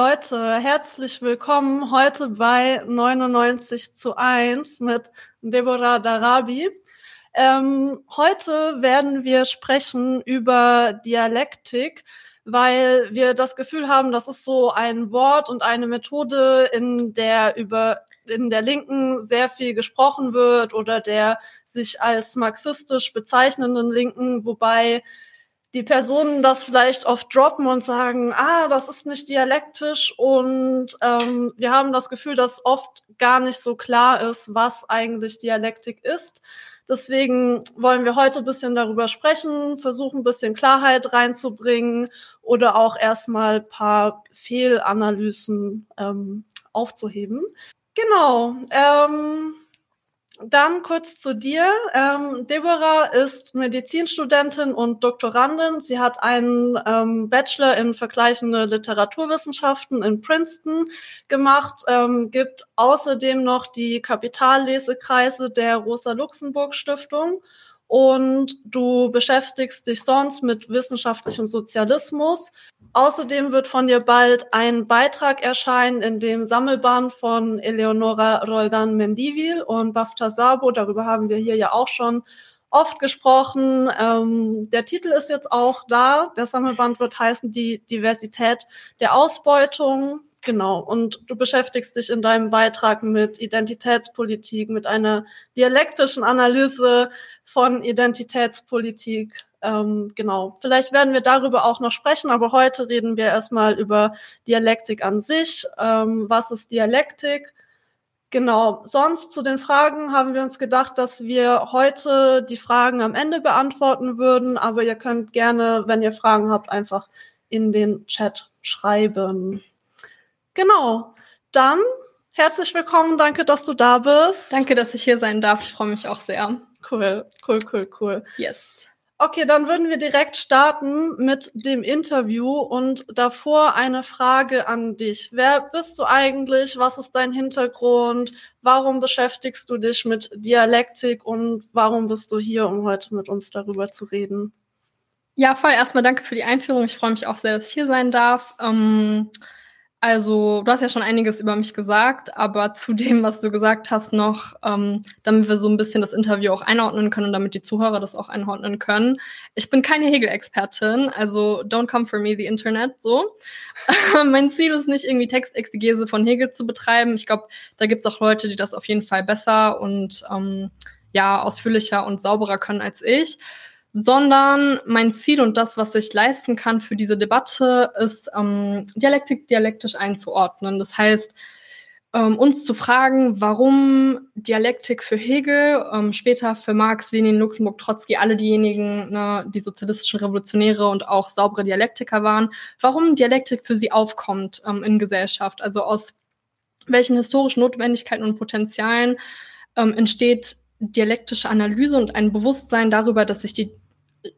Leute, herzlich willkommen heute bei 99 zu 1 mit Deborah Darabi. Ähm, heute werden wir sprechen über Dialektik, weil wir das Gefühl haben, das ist so ein Wort und eine Methode, in der über in der Linken sehr viel gesprochen wird oder der sich als marxistisch bezeichnenden Linken, wobei die Personen das vielleicht oft droppen und sagen, ah, das ist nicht dialektisch und ähm, wir haben das Gefühl, dass oft gar nicht so klar ist, was eigentlich Dialektik ist. Deswegen wollen wir heute ein bisschen darüber sprechen, versuchen ein bisschen Klarheit reinzubringen oder auch erstmal paar Fehlanalysen ähm, aufzuheben. Genau. Ähm, dann kurz zu dir. Ähm, Deborah ist Medizinstudentin und Doktorandin. Sie hat einen ähm, Bachelor in vergleichende Literaturwissenschaften in Princeton gemacht, ähm, gibt außerdem noch die Kapitallesekreise der Rosa-Luxemburg-Stiftung und du beschäftigst dich sonst mit wissenschaftlichem Sozialismus. Außerdem wird von dir bald ein Beitrag erscheinen in dem Sammelband von Eleonora Roldan Mendivil und Bafta Sabo. Darüber haben wir hier ja auch schon oft gesprochen. Ähm, der Titel ist jetzt auch da. Der Sammelband wird heißen Die Diversität der Ausbeutung. Genau. Und du beschäftigst dich in deinem Beitrag mit Identitätspolitik, mit einer dialektischen Analyse von Identitätspolitik. Ähm, genau. Vielleicht werden wir darüber auch noch sprechen, aber heute reden wir erstmal über Dialektik an sich. Ähm, was ist Dialektik? Genau. Sonst zu den Fragen haben wir uns gedacht, dass wir heute die Fragen am Ende beantworten würden, aber ihr könnt gerne, wenn ihr Fragen habt, einfach in den Chat schreiben. Genau. Dann herzlich willkommen. Danke, dass du da bist. Danke, dass ich hier sein darf. Ich freue mich auch sehr. Cool, cool, cool, cool. Yes. Okay, dann würden wir direkt starten mit dem Interview und davor eine Frage an dich. Wer bist du eigentlich? Was ist dein Hintergrund? Warum beschäftigst du dich mit Dialektik und warum bist du hier, um heute mit uns darüber zu reden? Ja, voll. Erstmal danke für die Einführung. Ich freue mich auch sehr, dass ich hier sein darf. Ähm also, du hast ja schon einiges über mich gesagt, aber zu dem, was du gesagt hast, noch, ähm, damit wir so ein bisschen das Interview auch einordnen können und damit die Zuhörer das auch einordnen können. Ich bin keine Hegel-Expertin, also don't come for me, the Internet, so. mein Ziel ist nicht irgendwie Textexegese von Hegel zu betreiben. Ich glaube, da gibt's auch Leute, die das auf jeden Fall besser und ähm, ja, ausführlicher und sauberer können als ich sondern mein Ziel und das, was ich leisten kann für diese Debatte, ist ähm, Dialektik dialektisch einzuordnen. Das heißt, ähm, uns zu fragen, warum Dialektik für Hegel, ähm, später für Marx, Lenin, Luxemburg, Trotzki, alle diejenigen, ne, die sozialistischen Revolutionäre und auch saubere Dialektiker waren, warum Dialektik für sie aufkommt ähm, in Gesellschaft. Also aus welchen historischen Notwendigkeiten und Potenzialen ähm, entsteht dialektische Analyse und ein Bewusstsein darüber, dass sich die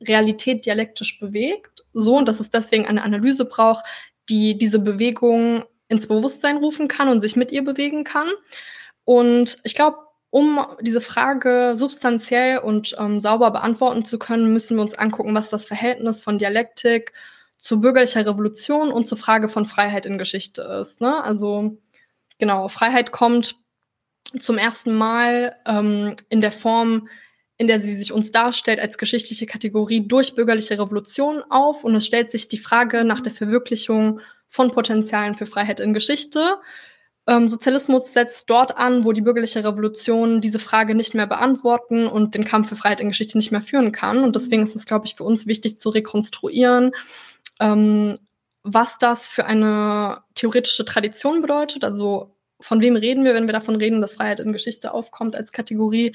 Realität dialektisch bewegt, so und dass es deswegen eine Analyse braucht, die diese Bewegung ins Bewusstsein rufen kann und sich mit ihr bewegen kann. Und ich glaube, um diese Frage substanziell und ähm, sauber beantworten zu können, müssen wir uns angucken, was das Verhältnis von Dialektik zu bürgerlicher Revolution und zur Frage von Freiheit in Geschichte ist. Ne? Also genau, Freiheit kommt zum ersten Mal ähm, in der Form, in der sie sich uns darstellt als geschichtliche Kategorie durch bürgerliche Revolution auf. Und es stellt sich die Frage nach der Verwirklichung von Potenzialen für Freiheit in Geschichte. Ähm, Sozialismus setzt dort an, wo die bürgerliche Revolution diese Frage nicht mehr beantworten und den Kampf für Freiheit in Geschichte nicht mehr führen kann. Und deswegen ist es, glaube ich, für uns wichtig zu rekonstruieren, ähm, was das für eine theoretische Tradition bedeutet, also von wem reden wir, wenn wir davon reden, dass Freiheit in Geschichte aufkommt als Kategorie?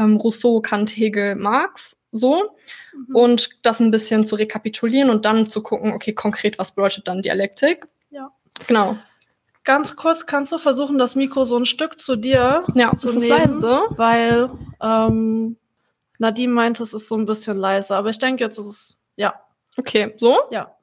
Ähm, Rousseau, Kant, Hegel, Marx, so. Mhm. Und das ein bisschen zu rekapitulieren und dann zu gucken, okay, konkret, was bedeutet dann Dialektik? Ja. Genau. Ganz kurz, kannst du versuchen, das Mikro so ein Stück zu dir ja, zu nehmen? Leise. Weil ähm, Nadine meinte, es ist so ein bisschen leise. Aber ich denke, jetzt ist es, ja. Okay, so? Ja.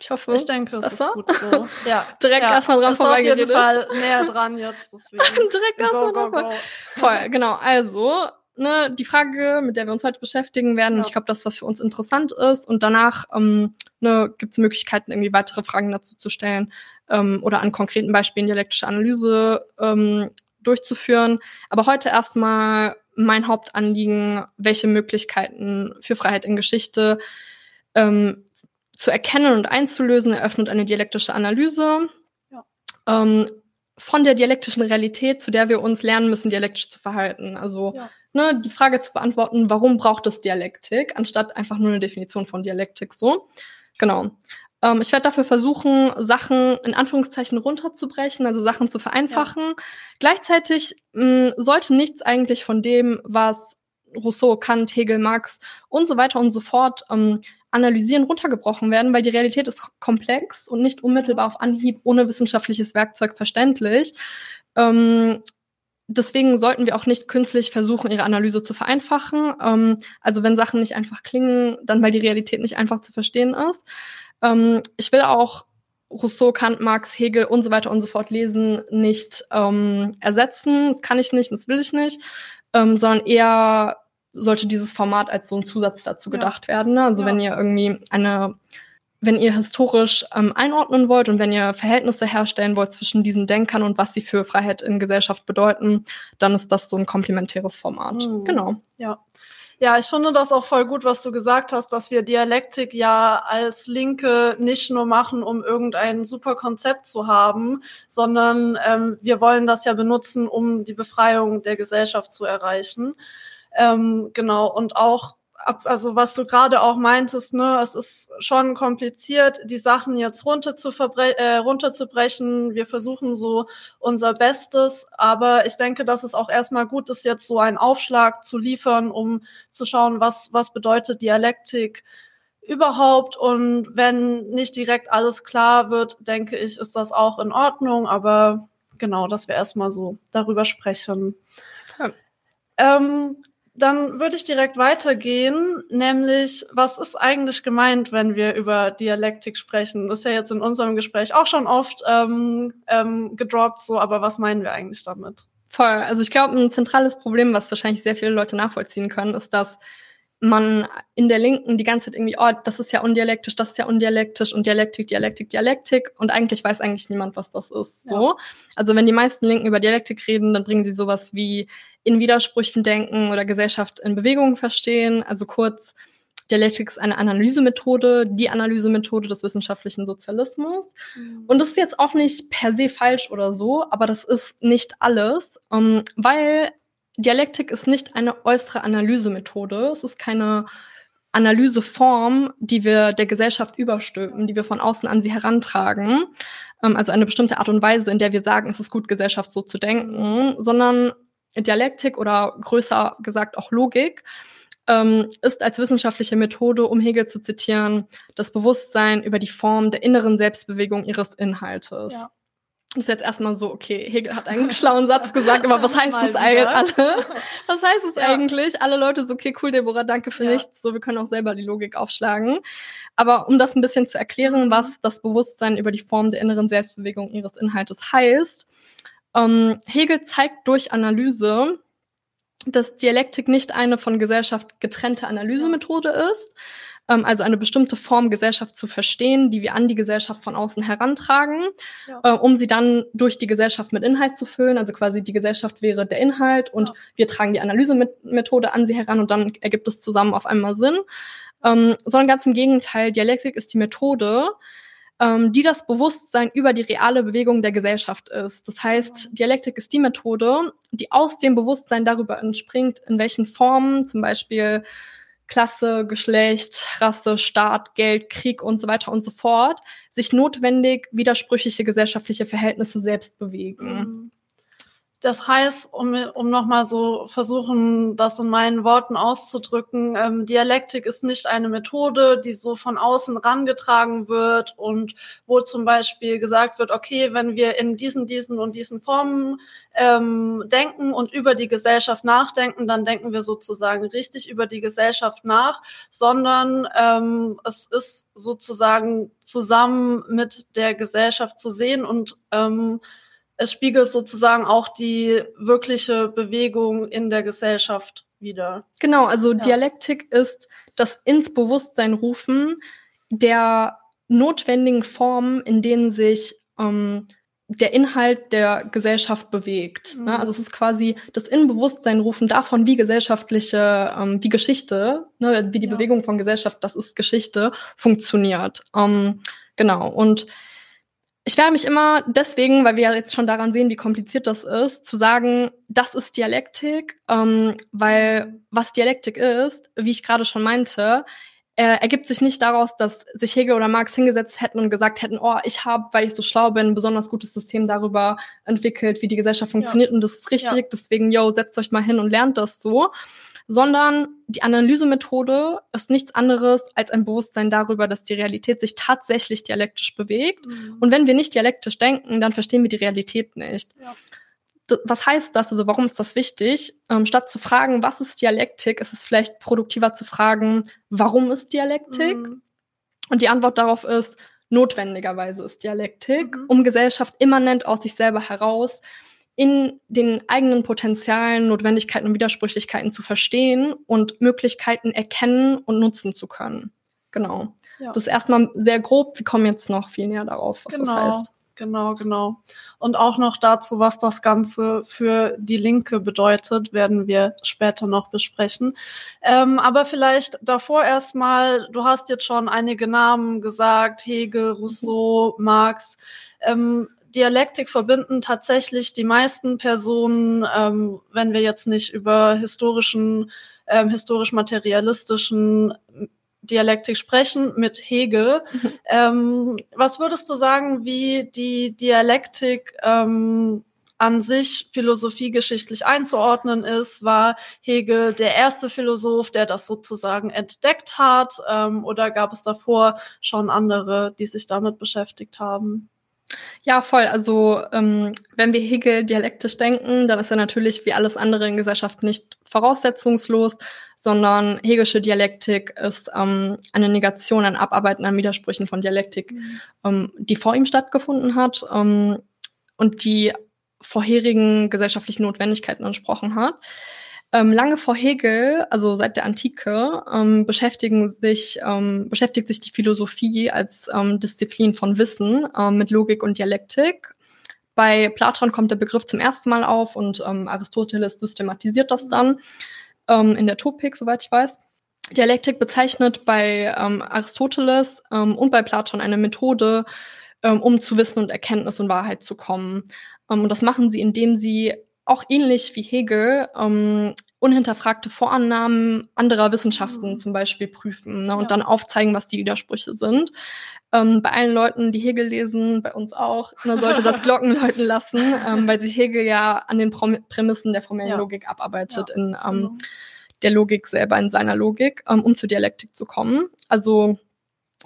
Ich hoffe. Ich denke, es ist gut so. Ja. Direkt ja. erstmal dran vorbeigeredet. Auf jeden Fall näher dran jetzt. Deswegen. Direkt erstmal dran vorbei. Voll, genau. Also, ne, die Frage, mit der wir uns heute beschäftigen werden. Ja. Ich glaube, das, was für uns interessant ist. Und danach ähm, ne, gibt es Möglichkeiten, irgendwie weitere Fragen dazu zu stellen ähm, oder an konkreten Beispielen dialektische Analyse ähm, durchzuführen. Aber heute erstmal mein Hauptanliegen, welche Möglichkeiten für Freiheit in Geschichte ähm, zu erkennen und einzulösen, eröffnet eine dialektische Analyse. Ja. Ähm, von der dialektischen Realität, zu der wir uns lernen müssen, dialektisch zu verhalten. Also ja. Ne, die Frage zu beantworten, warum braucht es Dialektik, anstatt einfach nur eine Definition von Dialektik so. Genau. Ähm, ich werde dafür versuchen, Sachen in Anführungszeichen runterzubrechen, also Sachen zu vereinfachen. Ja. Gleichzeitig mh, sollte nichts eigentlich von dem, was Rousseau, Kant, Hegel, Marx und so weiter und so fort ähm, analysieren, runtergebrochen werden, weil die Realität ist komplex und nicht unmittelbar auf Anhieb ohne wissenschaftliches Werkzeug verständlich. Ähm, deswegen sollten wir auch nicht künstlich versuchen, ihre Analyse zu vereinfachen. Ähm, also wenn Sachen nicht einfach klingen, dann weil die Realität nicht einfach zu verstehen ist. Ähm, ich will auch Rousseau, Kant, Marx, Hegel und so weiter und so fort lesen, nicht ähm, ersetzen. Das kann ich nicht, das will ich nicht, ähm, sondern eher sollte dieses Format als so ein Zusatz dazu ja. gedacht werden. Ne? Also ja. wenn ihr irgendwie eine, wenn ihr historisch ähm, einordnen wollt und wenn ihr Verhältnisse herstellen wollt zwischen diesen Denkern und was sie für Freiheit in Gesellschaft bedeuten, dann ist das so ein komplementäres Format. Mhm. Genau. Ja. Ja, ich finde das auch voll gut, was du gesagt hast, dass wir Dialektik ja als Linke nicht nur machen, um irgendein super Konzept zu haben, sondern ähm, wir wollen das ja benutzen, um die Befreiung der Gesellschaft zu erreichen. Ähm, genau, und auch also was du gerade auch meintest, ne, es ist schon kompliziert, die Sachen jetzt runter zu äh, runterzubrechen. Wir versuchen so unser Bestes, aber ich denke, dass es auch erstmal gut ist, jetzt so einen Aufschlag zu liefern, um zu schauen, was, was bedeutet Dialektik überhaupt. Und wenn nicht direkt alles klar wird, denke ich, ist das auch in Ordnung, aber genau, dass wir erstmal so darüber sprechen. Ja. Ähm, dann würde ich direkt weitergehen, nämlich was ist eigentlich gemeint, wenn wir über Dialektik sprechen? Das ist ja jetzt in unserem Gespräch auch schon oft ähm, ähm, gedroppt, so, aber was meinen wir eigentlich damit? Voll. Also ich glaube, ein zentrales Problem, was wahrscheinlich sehr viele Leute nachvollziehen können, ist, dass man in der Linken die ganze Zeit irgendwie, oh, das ist ja undialektisch, das ist ja undialektisch und Dialektik, Dialektik, Dialektik und eigentlich weiß eigentlich niemand, was das ist. So. Ja. Also wenn die meisten Linken über Dialektik reden, dann bringen sie sowas wie in Widersprüchen denken oder Gesellschaft in Bewegung verstehen. Also kurz, Dialektik ist eine Analysemethode, die Analysemethode des wissenschaftlichen Sozialismus. Mhm. Und das ist jetzt auch nicht per se falsch oder so, aber das ist nicht alles, um, ähm, weil Dialektik ist nicht eine äußere Analysemethode. Es ist keine Analyseform, die wir der Gesellschaft überstülpen, die wir von außen an sie herantragen. Ähm, also eine bestimmte Art und Weise, in der wir sagen, es ist gut, Gesellschaft so zu denken, sondern Dialektik oder größer gesagt auch Logik ähm, ist als wissenschaftliche Methode, um Hegel zu zitieren, das Bewusstsein über die Form der inneren Selbstbewegung ihres Inhaltes. Ja. Ist jetzt erstmal so, okay, Hegel hat einen schlauen Satz gesagt, aber was heißt das eigentlich? Alle? Was heißt es ja. eigentlich? Alle Leute so, okay, cool, Deborah, danke für ja. nichts. So, wir können auch selber die Logik aufschlagen. Aber um das ein bisschen zu erklären, mhm. was das Bewusstsein über die Form der inneren Selbstbewegung ihres Inhaltes heißt, ähm, Hegel zeigt durch Analyse, dass Dialektik nicht eine von Gesellschaft getrennte Analysemethode ist, ähm, also eine bestimmte Form Gesellschaft zu verstehen, die wir an die Gesellschaft von außen herantragen, ja. äh, um sie dann durch die Gesellschaft mit Inhalt zu füllen. Also quasi die Gesellschaft wäre der Inhalt und ja. wir tragen die Analysemethode an sie heran und dann ergibt es zusammen auf einmal Sinn. Ähm, sondern ganz im Gegenteil, Dialektik ist die Methode, ähm, die das Bewusstsein über die reale Bewegung der Gesellschaft ist. Das heißt, Dialektik ist die Methode, die aus dem Bewusstsein darüber entspringt, in welchen Formen zum Beispiel Klasse, Geschlecht, Rasse, Staat, Geld, Krieg und so weiter und so fort sich notwendig widersprüchliche gesellschaftliche Verhältnisse selbst bewegen. Mhm. Das heißt, um, um nochmal so versuchen, das in meinen Worten auszudrücken, ähm, Dialektik ist nicht eine Methode, die so von außen rangetragen wird und wo zum Beispiel gesagt wird, okay, wenn wir in diesen, diesen und diesen Formen ähm, denken und über die Gesellschaft nachdenken, dann denken wir sozusagen richtig über die Gesellschaft nach, sondern ähm, es ist sozusagen zusammen mit der Gesellschaft zu sehen und ähm, es spiegelt sozusagen auch die wirkliche Bewegung in der Gesellschaft wieder. Genau, also ja. Dialektik ist das ins Bewusstsein rufen der notwendigen Formen, in denen sich ähm, der Inhalt der Gesellschaft bewegt. Ne? Mhm. Ne? Also es ist quasi das Inbewusstsein rufen davon, wie gesellschaftliche, ähm, wie Geschichte, ne, wie die ja. Bewegung von Gesellschaft, das ist Geschichte, funktioniert. Ähm, genau. Und ich werde mich immer deswegen, weil wir ja jetzt schon daran sehen, wie kompliziert das ist, zu sagen, das ist Dialektik, ähm, weil was Dialektik ist, wie ich gerade schon meinte, äh, ergibt sich nicht daraus, dass sich Hegel oder Marx hingesetzt hätten und gesagt hätten, oh, ich habe, weil ich so schlau bin, ein besonders gutes System darüber entwickelt, wie die Gesellschaft funktioniert ja. und das ist richtig, ja. deswegen, yo, setzt euch mal hin und lernt das so. Sondern die Analysemethode ist nichts anderes als ein Bewusstsein darüber, dass die Realität sich tatsächlich dialektisch bewegt. Mhm. Und wenn wir nicht dialektisch denken, dann verstehen wir die Realität nicht. Ja was heißt das? Also warum ist das wichtig? Ähm, statt zu fragen, was ist Dialektik, ist es vielleicht produktiver zu fragen, warum ist Dialektik? Mhm. Und die Antwort darauf ist, notwendigerweise ist Dialektik, mhm. um Gesellschaft immanent aus sich selber heraus in den eigenen Potenzialen, Notwendigkeiten und Widersprüchlichkeiten zu verstehen und Möglichkeiten erkennen und nutzen zu können. Genau. Ja. Das ist erstmal sehr grob. Wir kommen jetzt noch viel näher darauf, was genau. das heißt. Genau, genau. Und auch noch dazu, was das Ganze für die Linke bedeutet, werden wir später noch besprechen. Ähm, aber vielleicht davor erstmal, du hast jetzt schon einige Namen gesagt, Hegel, Rousseau, Marx. Ähm, Dialektik verbinden tatsächlich die meisten Personen, ähm, wenn wir jetzt nicht über historischen, ähm, historisch-materialistischen Dialektik sprechen mit Hegel. Mhm. Ähm, was würdest du sagen, wie die Dialektik ähm, an sich philosophiegeschichtlich einzuordnen ist? War Hegel der erste Philosoph, der das sozusagen entdeckt hat? Ähm, oder gab es davor schon andere, die sich damit beschäftigt haben? Ja, voll. Also ähm, wenn wir Hegel dialektisch denken, dann ist er natürlich wie alles andere in Gesellschaft nicht voraussetzungslos, sondern Hegelsche Dialektik ist ähm, eine Negation, ein Abarbeiten an Widersprüchen von Dialektik, mhm. ähm, die vor ihm stattgefunden hat ähm, und die vorherigen gesellschaftlichen Notwendigkeiten entsprochen hat. Ähm, lange vor Hegel, also seit der Antike, ähm, beschäftigen sich, ähm, beschäftigt sich die Philosophie als ähm, Disziplin von Wissen ähm, mit Logik und Dialektik. Bei Platon kommt der Begriff zum ersten Mal auf und ähm, Aristoteles systematisiert das dann in der Topik, soweit ich weiß. Dialektik bezeichnet bei Aristoteles und bei Platon eine Methode, um zu Wissen und Erkenntnis und Wahrheit zu kommen. und das machen sie, indem sie auch ähnlich wie Hegel ähm, unhinterfragte Vorannahmen anderer Wissenschaften mhm. zum Beispiel prüfen ne, und ja. dann aufzeigen, was die Widersprüche sind. Ähm, bei allen Leuten, die Hegel lesen, bei uns auch, ne, sollte das Glocken läuten lassen, ähm, weil sich Hegel ja an den Prom Prämissen der formellen ja. Logik abarbeitet, ja. in ähm, mhm. der Logik selber, in seiner Logik, ähm, um zur Dialektik zu kommen. Also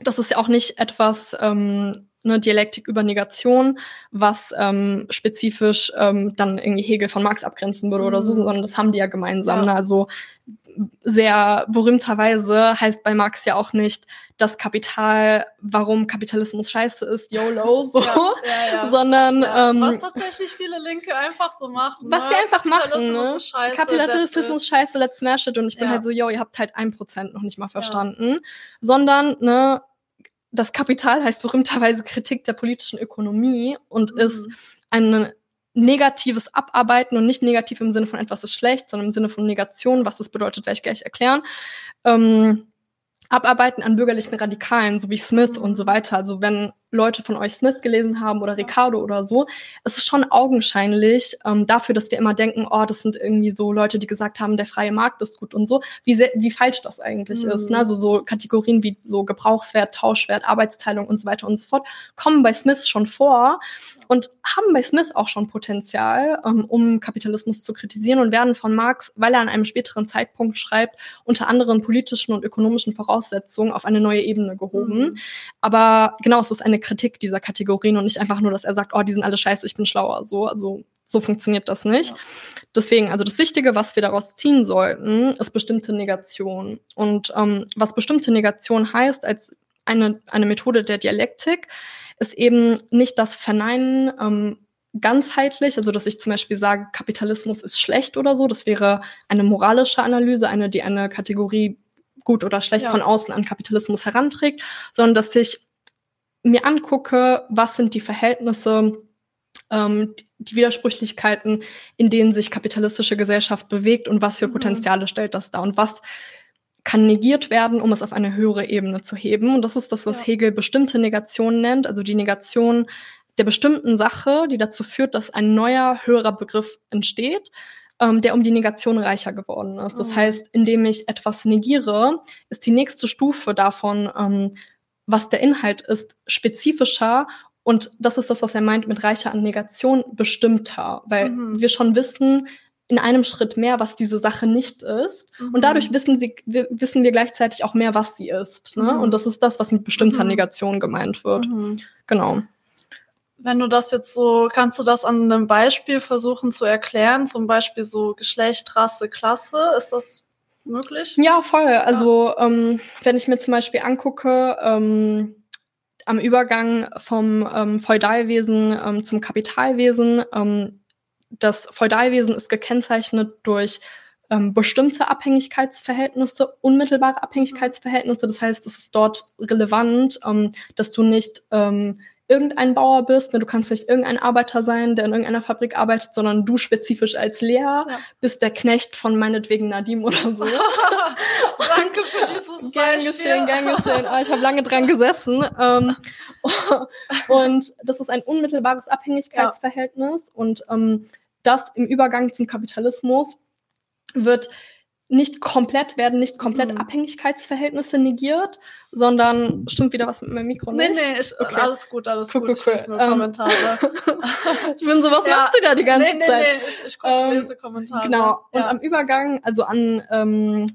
das ist ja auch nicht etwas, ähm, eine Dialektik über Negation, was ähm, spezifisch ähm, dann irgendwie Hegel von Marx abgrenzen würde mhm. oder so, mhm. sondern das haben die ja gemeinsam. Ja. Ne? Also sehr berühmterweise heißt bei Marx ja auch nicht das Kapital, warum Kapitalismus scheiße ist, YOLO, so, ja, ja, sondern ähm, was tatsächlich viele Linke einfach so machen. Was ne? sie einfach machen, ne? Scheiße, Kapitalismus scheiße, let's smash it und ich bin halt so, yo, ihr habt halt ein Prozent noch nicht mal verstanden, sondern ne, das Kapital heißt berühmterweise Kritik der politischen Ökonomie und mhm. ist ein negatives Abarbeiten und nicht negativ im Sinne von etwas ist schlecht, sondern im Sinne von Negation, was das bedeutet, werde ich gleich erklären. Ähm, Abarbeiten an bürgerlichen Radikalen, so wie Smith und so weiter. Also wenn Leute von euch Smith gelesen haben oder Ricardo oder so, es ist schon augenscheinlich ähm, dafür, dass wir immer denken, oh, das sind irgendwie so Leute, die gesagt haben, der freie Markt ist gut und so, wie, sehr, wie falsch das eigentlich mhm. ist. Ne? Also so Kategorien wie so Gebrauchswert, Tauschwert, Arbeitsteilung und so weiter und so fort kommen bei Smith schon vor und haben bei Smith auch schon Potenzial, ähm, um Kapitalismus zu kritisieren und werden von Marx, weil er an einem späteren Zeitpunkt schreibt, unter anderen politischen und ökonomischen Voraussetzungen auf eine neue Ebene gehoben. Mhm. Aber genau, es ist eine Kritik dieser Kategorien und nicht einfach nur, dass er sagt, oh, die sind alle scheiße, ich bin schlauer. So, also so funktioniert das nicht. Ja. Deswegen, also das Wichtige, was wir daraus ziehen sollten, ist bestimmte Negation. Und ähm, was bestimmte Negation heißt, als eine, eine Methode der Dialektik, ist eben nicht das Verneinen ähm, ganzheitlich, also dass ich zum Beispiel sage, Kapitalismus ist schlecht oder so. Das wäre eine moralische Analyse, eine, die eine Kategorie gut oder schlecht ja. von außen an Kapitalismus heranträgt, sondern dass ich mir angucke, was sind die Verhältnisse, ähm, die Widersprüchlichkeiten, in denen sich kapitalistische Gesellschaft bewegt und was für mhm. Potenziale mhm. stellt das da und was kann negiert werden, um es auf eine höhere Ebene zu heben. Und das ist das, was ja. Hegel bestimmte Negation nennt, also die Negation der bestimmten Sache, die dazu führt, dass ein neuer, höherer Begriff entsteht, ähm, der um die Negation reicher geworden ist. Das mhm. heißt, indem ich etwas negiere, ist die nächste Stufe davon, ähm, was der Inhalt ist, spezifischer und das ist das, was er meint mit reicher an Negation, bestimmter, weil mhm. wir schon wissen, in einem Schritt mehr, was diese Sache nicht ist. Mhm. Und dadurch wissen, sie, wissen wir gleichzeitig auch mehr, was sie ist. Ne? Mhm. Und das ist das, was mit bestimmter mhm. Negation gemeint wird. Mhm. Genau. Wenn du das jetzt so, kannst du das an einem Beispiel versuchen zu erklären? Zum Beispiel so Geschlecht, Rasse, Klasse. Ist das möglich? Ja, voll. Also ja. Ähm, wenn ich mir zum Beispiel angucke, ähm, am Übergang vom ähm, Feudalwesen ähm, zum Kapitalwesen, ähm, das Feudalwesen ist gekennzeichnet durch ähm, bestimmte Abhängigkeitsverhältnisse, unmittelbare Abhängigkeitsverhältnisse. Das heißt, es ist dort relevant, ähm, dass du nicht ähm, irgendein Bauer bist, ne, du kannst nicht irgendein Arbeiter sein, der in irgendeiner Fabrik arbeitet, sondern du spezifisch als Lehrer ja. bist der Knecht von meinetwegen Nadim oder so. Danke für dieses Gern geschehen, gern geschehen. Oh, ich habe lange dran gesessen. Ähm, und das ist ein unmittelbares Abhängigkeitsverhältnis ja. und ähm, das im Übergang zum Kapitalismus wird nicht komplett, werden nicht komplett mhm. Abhängigkeitsverhältnisse negiert, sondern stimmt wieder was mit meinem Mikro nicht? Nee, nee, ich, okay. alles gut, alles cool, gut. Cool, cool. Nur ähm, Kommentare. ich bin so, was ja. macht sie da die ganze nee, nee, Zeit? Nee, ich, ich gucke, ähm, lese Kommentare. Genau, und ja. am Übergang, also an ähm,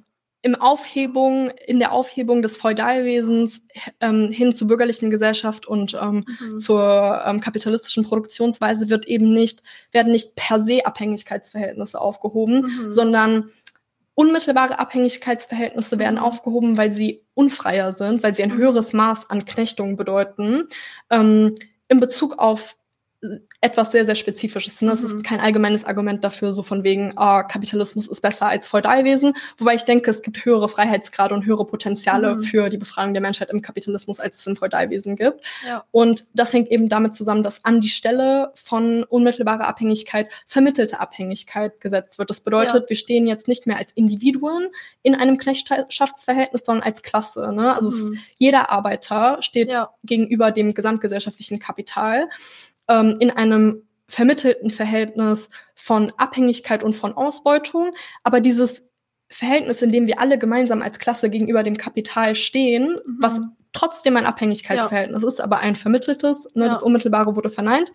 im Aufhebung, in der Aufhebung des Feudalwesens ähm, hin zur bürgerlichen Gesellschaft und ähm, mhm. zur ähm, kapitalistischen Produktionsweise wird eben nicht, werden nicht per se Abhängigkeitsverhältnisse aufgehoben, mhm. sondern Unmittelbare Abhängigkeitsverhältnisse werden mhm. aufgehoben, weil sie unfreier sind, weil sie ein mhm. höheres Maß an Knechtung bedeuten. Ähm, in Bezug auf etwas sehr, sehr Spezifisches. Ne? Es mhm. ist kein allgemeines Argument dafür, so von wegen, ah, Kapitalismus ist besser als Feudalwesen. Wobei ich denke, es gibt höhere Freiheitsgrade und höhere Potenziale mhm. für die Befreiung der Menschheit im Kapitalismus, als es im Feudalwesen gibt. Ja. Und das hängt eben damit zusammen, dass an die Stelle von unmittelbarer Abhängigkeit vermittelte Abhängigkeit gesetzt wird. Das bedeutet, ja. wir stehen jetzt nicht mehr als Individuen in einem Knechtschaftsverhältnis, sondern als Klasse. Ne? Also mhm. es, jeder Arbeiter steht ja. gegenüber dem gesamtgesellschaftlichen Kapital ähm, in einem vermittelten Verhältnis von Abhängigkeit und von Ausbeutung. Aber dieses Verhältnis, in dem wir alle gemeinsam als Klasse gegenüber dem Kapital stehen, mhm. was trotzdem ein Abhängigkeitsverhältnis ja. ist, aber ein vermitteltes, ne, ja. das Unmittelbare wurde verneint,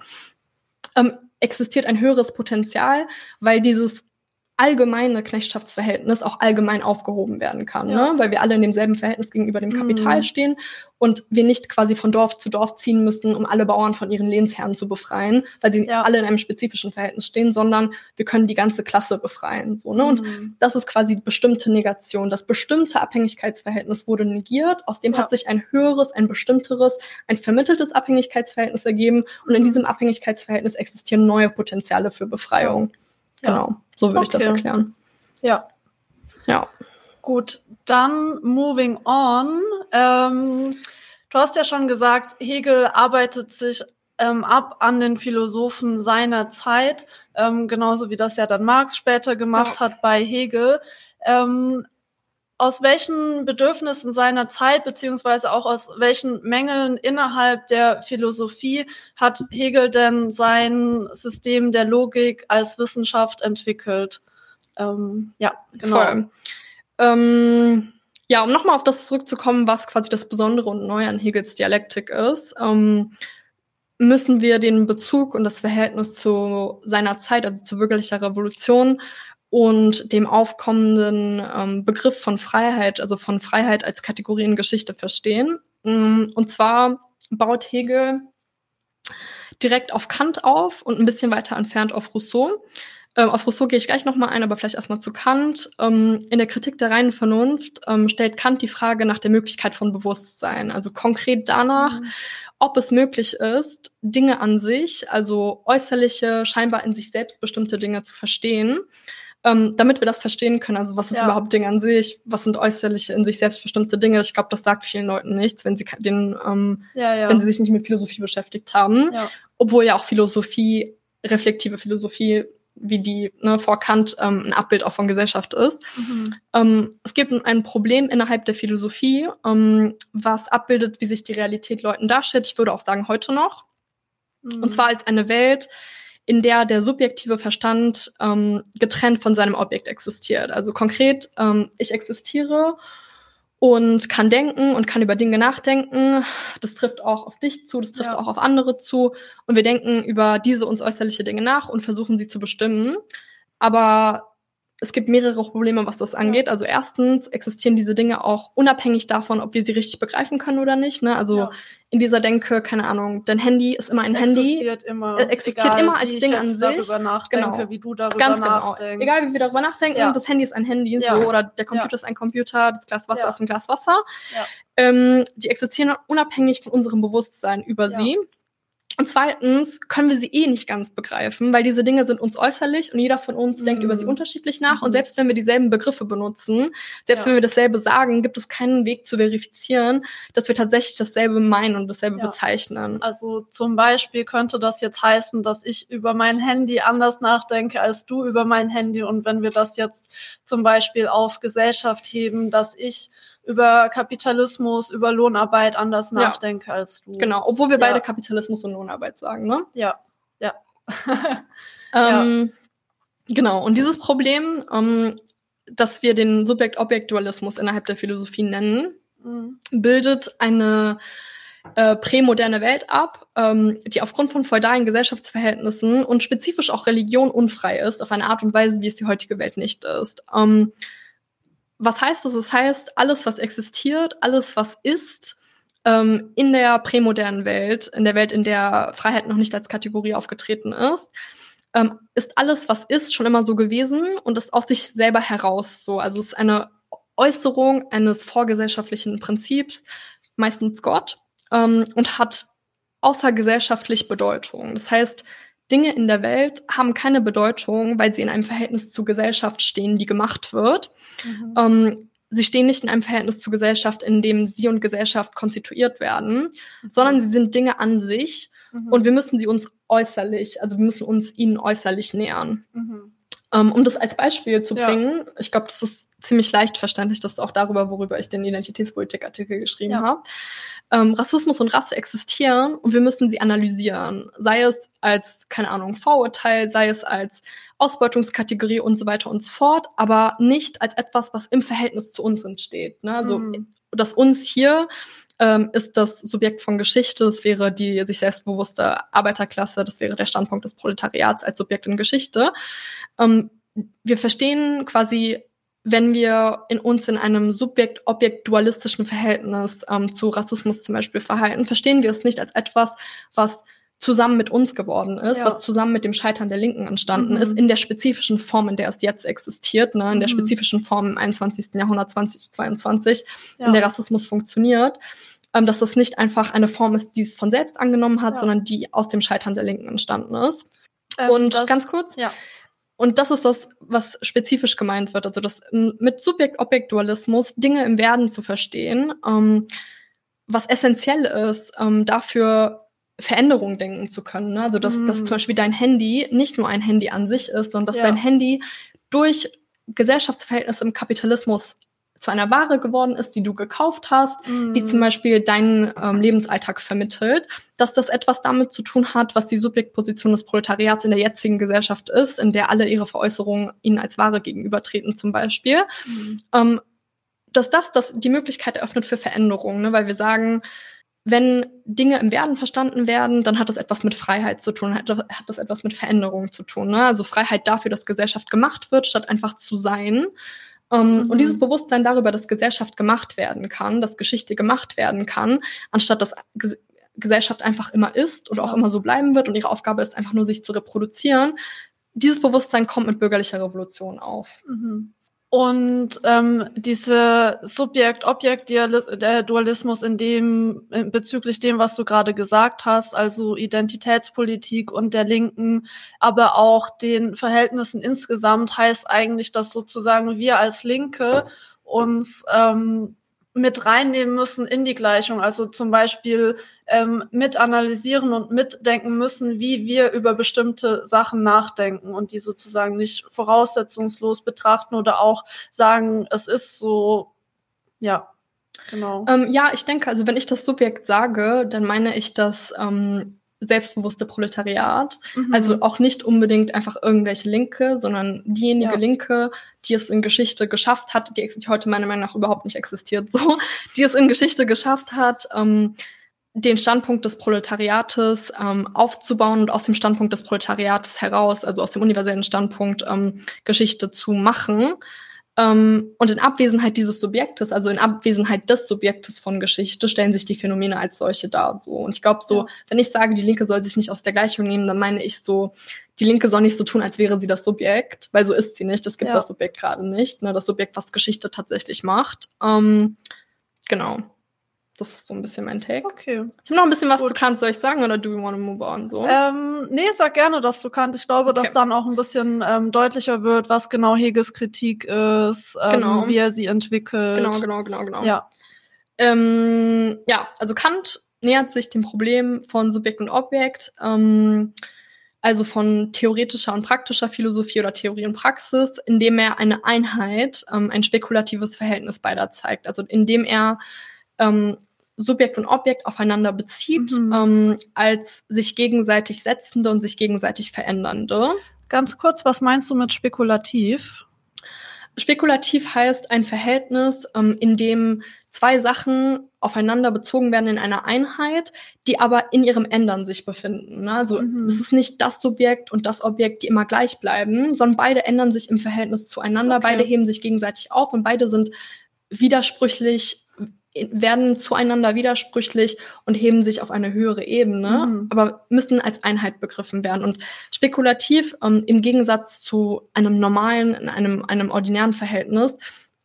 ähm, existiert ein höheres Potenzial, weil dieses allgemeine Knechtschaftsverhältnis auch allgemein aufgehoben werden kann, ja. ne? weil wir alle in demselben Verhältnis gegenüber dem Kapital mhm. stehen und wir nicht quasi von Dorf zu Dorf ziehen müssen, um alle Bauern von ihren Lehnsherren zu befreien, weil sie ja. alle in einem spezifischen Verhältnis stehen, sondern wir können die ganze Klasse befreien. So, ne? Und mhm. das ist quasi die bestimmte Negation. Das bestimmte Abhängigkeitsverhältnis wurde negiert, aus dem ja. hat sich ein höheres, ein bestimmteres, ein vermitteltes Abhängigkeitsverhältnis ergeben und in mhm. diesem Abhängigkeitsverhältnis existieren neue Potenziale für Befreiung. Genau. So würde okay. ich das erklären. Ja. Ja. Gut, dann moving on. Ähm, du hast ja schon gesagt, Hegel arbeitet sich ähm, ab an den Philosophen seiner Zeit, ähm, genauso wie das ja dann Marx später gemacht ja. hat bei Hegel. Ähm, aus welchen Bedürfnissen seiner Zeit beziehungsweise auch aus welchen Mängeln innerhalb der Philosophie hat Hegel denn sein System der Logik als Wissenschaft entwickelt? Ähm, ja, genau. Voll. Ähm, ja, um nochmal auf das zurückzukommen, was quasi das Besondere und Neue an Hegels Dialektik ist, ähm, müssen wir den Bezug und das Verhältnis zu seiner Zeit, also zu bürgerlicher Revolution, und dem aufkommenden ähm, Begriff von Freiheit, also von Freiheit als Kategorie in Geschichte verstehen. Mm, und zwar baut Hegel direkt auf Kant auf und ein bisschen weiter entfernt auf Rousseau. Ähm, auf Rousseau gehe ich gleich nochmal ein, aber vielleicht erstmal zu Kant. Ähm, in der Kritik der reinen Vernunft ähm, stellt Kant die Frage nach der Möglichkeit von Bewusstsein, also konkret danach, mhm. ob es möglich ist, Dinge an sich, also äußerliche, scheinbar in sich selbst bestimmte Dinge zu verstehen ähm, damit wir das verstehen können. Also was ist ja. überhaupt Ding an sich? Was sind äußerliche in sich selbstbestimmte Dinge? Ich glaube, das sagt vielen Leuten nichts, wenn sie den, ähm, ja, ja. wenn sie sich nicht mit Philosophie beschäftigt haben. Obwohl ja auch Philosophie, reflektive Philosophie, wie die ne, vor Kant ähm, ein Abbild auch von Gesellschaft ist. Mhm. Ähm, es gibt ein Problem innerhalb der Philosophie, ähm, was abbildet, wie sich die Realität Leuten darstellt. Ich würde auch sagen, heute noch. Mhm. Und zwar als eine Welt, in der der subjektive Verstand ähm, getrennt von seinem Objekt existiert. Also konkret, ähm, ich existiere und kann denken und kann über Dinge nachdenken. Das trifft auch auf dich zu, das trifft ja. auch auf andere zu. Und wir denken über diese uns äußerliche Dinge nach und versuchen sie zu bestimmen. Aber es gibt mehrere Probleme, was das angeht. Ja. Also erstens existieren diese Dinge auch unabhängig davon, ob wir sie richtig begreifen können oder nicht. Ne? Also ja. in dieser Denke, keine Ahnung, dein Handy ist immer ein existiert Handy. Immer, äh, existiert egal, immer als Ding an sich. Genau. wie du darüber Ganz nachdenkst. genau. Egal wie wir darüber nachdenken, ja. das Handy ist ein Handy, so oder der Computer ist ein Computer, das Glas Wasser ist ein Glas Wasser. Ähm, die existieren unabhängig von unserem Bewusstsein über sie. Und zweitens können wir sie eh nicht ganz begreifen, weil diese Dinge sind uns äußerlich und jeder von uns mhm. denkt über sie mhm. unterschiedlich nach. Mhm. Und selbst wenn wir dieselben Begriffe benutzen, selbst ja. wenn wir dasselbe sagen, gibt es keinen Weg zu verifizieren, dass wir tatsächlich dasselbe meinen und dasselbe ja. bezeichnen. Also zum Beispiel könnte das jetzt heißen, dass ich über mein Handy anders nachdenke als du über mein Handy. Und wenn wir das jetzt zum Beispiel auf Gesellschaft heben, dass ich über Kapitalismus, über Lohnarbeit anders ja. nachdenke als du. Genau, obwohl wir ja. beide Kapitalismus und Lohnarbeit sagen, ne? Ja, ja. ähm, ja. Genau, und dieses Problem, ähm, dass wir den Subjekt-Objekt-Dualismus innerhalb der Philosophie nennen, mhm. bildet eine äh, prämoderne Welt ab, ähm, die aufgrund von feudalen Gesellschaftsverhältnissen und spezifisch auch Religion unfrei ist, auf eine Art und Weise, wie es die heutige Welt nicht ist. Ähm, was heißt das? Das heißt, alles, was existiert, alles, was ist, ähm, in der prämodernen Welt, in der Welt, in der Freiheit noch nicht als Kategorie aufgetreten ist, ähm, ist alles, was ist, schon immer so gewesen und ist aus sich selber heraus so. Also es ist eine Äußerung eines vorgesellschaftlichen Prinzips, meistens Gott, ähm, und hat außergesellschaftlich Bedeutung. Das heißt, Dinge in der Welt haben keine Bedeutung, weil sie in einem Verhältnis zur Gesellschaft stehen, die gemacht wird. Mhm. Ähm, sie stehen nicht in einem Verhältnis zur Gesellschaft, in dem sie und Gesellschaft konstituiert werden, mhm. sondern sie sind Dinge an sich mhm. und wir müssen sie uns äußerlich, also wir müssen uns ihnen äußerlich nähern. Mhm. Ähm, um das als Beispiel zu bringen, ja. ich glaube, das ist ziemlich leicht verständlich, das ist auch darüber, worüber ich den Identitätspolitik-Artikel geschrieben ja. habe. Ähm, Rassismus und Rasse existieren und wir müssen sie analysieren. Sei es als, keine Ahnung, Vorurteil, sei es als Ausbeutungskategorie und so weiter und so fort, aber nicht als etwas, was im Verhältnis zu uns entsteht. Ne? Also, mhm. dass uns hier ähm, ist das Subjekt von Geschichte, das wäre die sich selbstbewusste Arbeiterklasse, das wäre der Standpunkt des Proletariats als Subjekt in Geschichte. Ähm, wir verstehen quasi wenn wir in uns in einem Subjekt-Objekt-dualistischen Verhältnis ähm, zu Rassismus zum Beispiel verhalten, verstehen wir es nicht als etwas, was zusammen mit uns geworden ist, ja. was zusammen mit dem Scheitern der Linken entstanden mhm. ist, in der spezifischen Form, in der es jetzt existiert, ne, in der mhm. spezifischen Form im 21. Jahrhundert 2022, ja. in der Rassismus funktioniert, ähm, dass das nicht einfach eine Form ist, die es von selbst angenommen hat, ja. sondern die aus dem Scheitern der Linken entstanden ist. Ähm, Und ganz kurz, ja. Und das ist das, was spezifisch gemeint wird. Also das mit Subjekt-Objekt-Dualismus Dinge im Werden zu verstehen, ähm, was essentiell ist, ähm, dafür Veränderungen denken zu können. Ne? Also dass, mm. dass zum Beispiel dein Handy nicht nur ein Handy an sich ist, sondern dass ja. dein Handy durch Gesellschaftsverhältnisse im Kapitalismus zu einer Ware geworden ist, die du gekauft hast, mm. die zum Beispiel deinen ähm, Lebensalltag vermittelt, dass das etwas damit zu tun hat, was die Subjektposition des Proletariats in der jetzigen Gesellschaft ist, in der alle ihre Veräußerungen ihnen als Ware gegenübertreten zum Beispiel. Mm. Ähm, dass das, das die Möglichkeit eröffnet für Veränderungen, ne? weil wir sagen, wenn Dinge im Werden verstanden werden, dann hat das etwas mit Freiheit zu tun, hat, hat das etwas mit Veränderung zu tun. Ne? Also Freiheit dafür, dass Gesellschaft gemacht wird, statt einfach zu sein. Ähm, mhm. Und dieses Bewusstsein darüber, dass Gesellschaft gemacht werden kann, dass Geschichte gemacht werden kann, anstatt dass Ges Gesellschaft einfach immer ist und auch immer so bleiben wird und ihre Aufgabe ist einfach nur, sich zu reproduzieren, dieses Bewusstsein kommt mit bürgerlicher Revolution auf. Mhm. Und ähm, diese Subjekt-Objekt-Dualismus in dem bezüglich dem, was du gerade gesagt hast, also Identitätspolitik und der Linken, aber auch den Verhältnissen insgesamt, heißt eigentlich, dass sozusagen wir als Linke uns ähm, mit reinnehmen müssen in die Gleichung. Also zum Beispiel ähm, mit analysieren und mitdenken müssen, wie wir über bestimmte Sachen nachdenken und die sozusagen nicht voraussetzungslos betrachten oder auch sagen, es ist so, ja, genau. Ähm, ja, ich denke, also wenn ich das Subjekt sage, dann meine ich das ähm, selbstbewusste Proletariat. Mhm. Also auch nicht unbedingt einfach irgendwelche Linke, sondern diejenige ja. Linke, die es in Geschichte geschafft hat, die heute meiner Meinung nach überhaupt nicht existiert, so, die es in Geschichte geschafft hat, ähm, den Standpunkt des Proletariates ähm, aufzubauen und aus dem Standpunkt des Proletariates heraus, also aus dem universellen Standpunkt, ähm, Geschichte zu machen. Ähm, und in Abwesenheit dieses Subjektes, also in Abwesenheit des Subjektes von Geschichte, stellen sich die Phänomene als solche dar. So. Und ich glaube, so, wenn ich sage, die Linke soll sich nicht aus der Gleichung nehmen, dann meine ich so, die Linke soll nicht so tun, als wäre sie das Subjekt, weil so ist sie nicht. Es gibt ja. das Subjekt gerade nicht. Ne? Das Subjekt, was Geschichte tatsächlich macht. Ähm, genau. Das ist so ein bisschen mein Take. Okay. Ich habe noch ein bisschen was Gut. zu Kant, soll ich sagen, oder do you want to move on? So? Ähm, nee, sag gerne das zu Kant. Ich glaube, okay. dass dann auch ein bisschen ähm, deutlicher wird, was genau Hegels Kritik ist, ähm, genau. wie er sie entwickelt. Genau, genau, genau, genau. Ja. Ähm, ja, also Kant nähert sich dem Problem von Subjekt und Objekt, ähm, also von theoretischer und praktischer Philosophie oder Theorie und Praxis, indem er eine Einheit, ähm, ein spekulatives Verhältnis beider zeigt. Also indem er ähm, Subjekt und Objekt aufeinander bezieht, mhm. ähm, als sich gegenseitig setzende und sich gegenseitig verändernde. Ganz kurz, was meinst du mit spekulativ? Spekulativ heißt ein Verhältnis, ähm, in dem zwei Sachen aufeinander bezogen werden in einer Einheit, die aber in ihrem Ändern sich befinden. Ne? Also mhm. es ist nicht das Subjekt und das Objekt, die immer gleich bleiben, sondern beide ändern sich im Verhältnis zueinander, okay. beide heben sich gegenseitig auf und beide sind widersprüchlich werden zueinander widersprüchlich und heben sich auf eine höhere Ebene, mhm. aber müssen als Einheit begriffen werden. Und spekulativ ähm, im Gegensatz zu einem normalen, einem, einem ordinären Verhältnis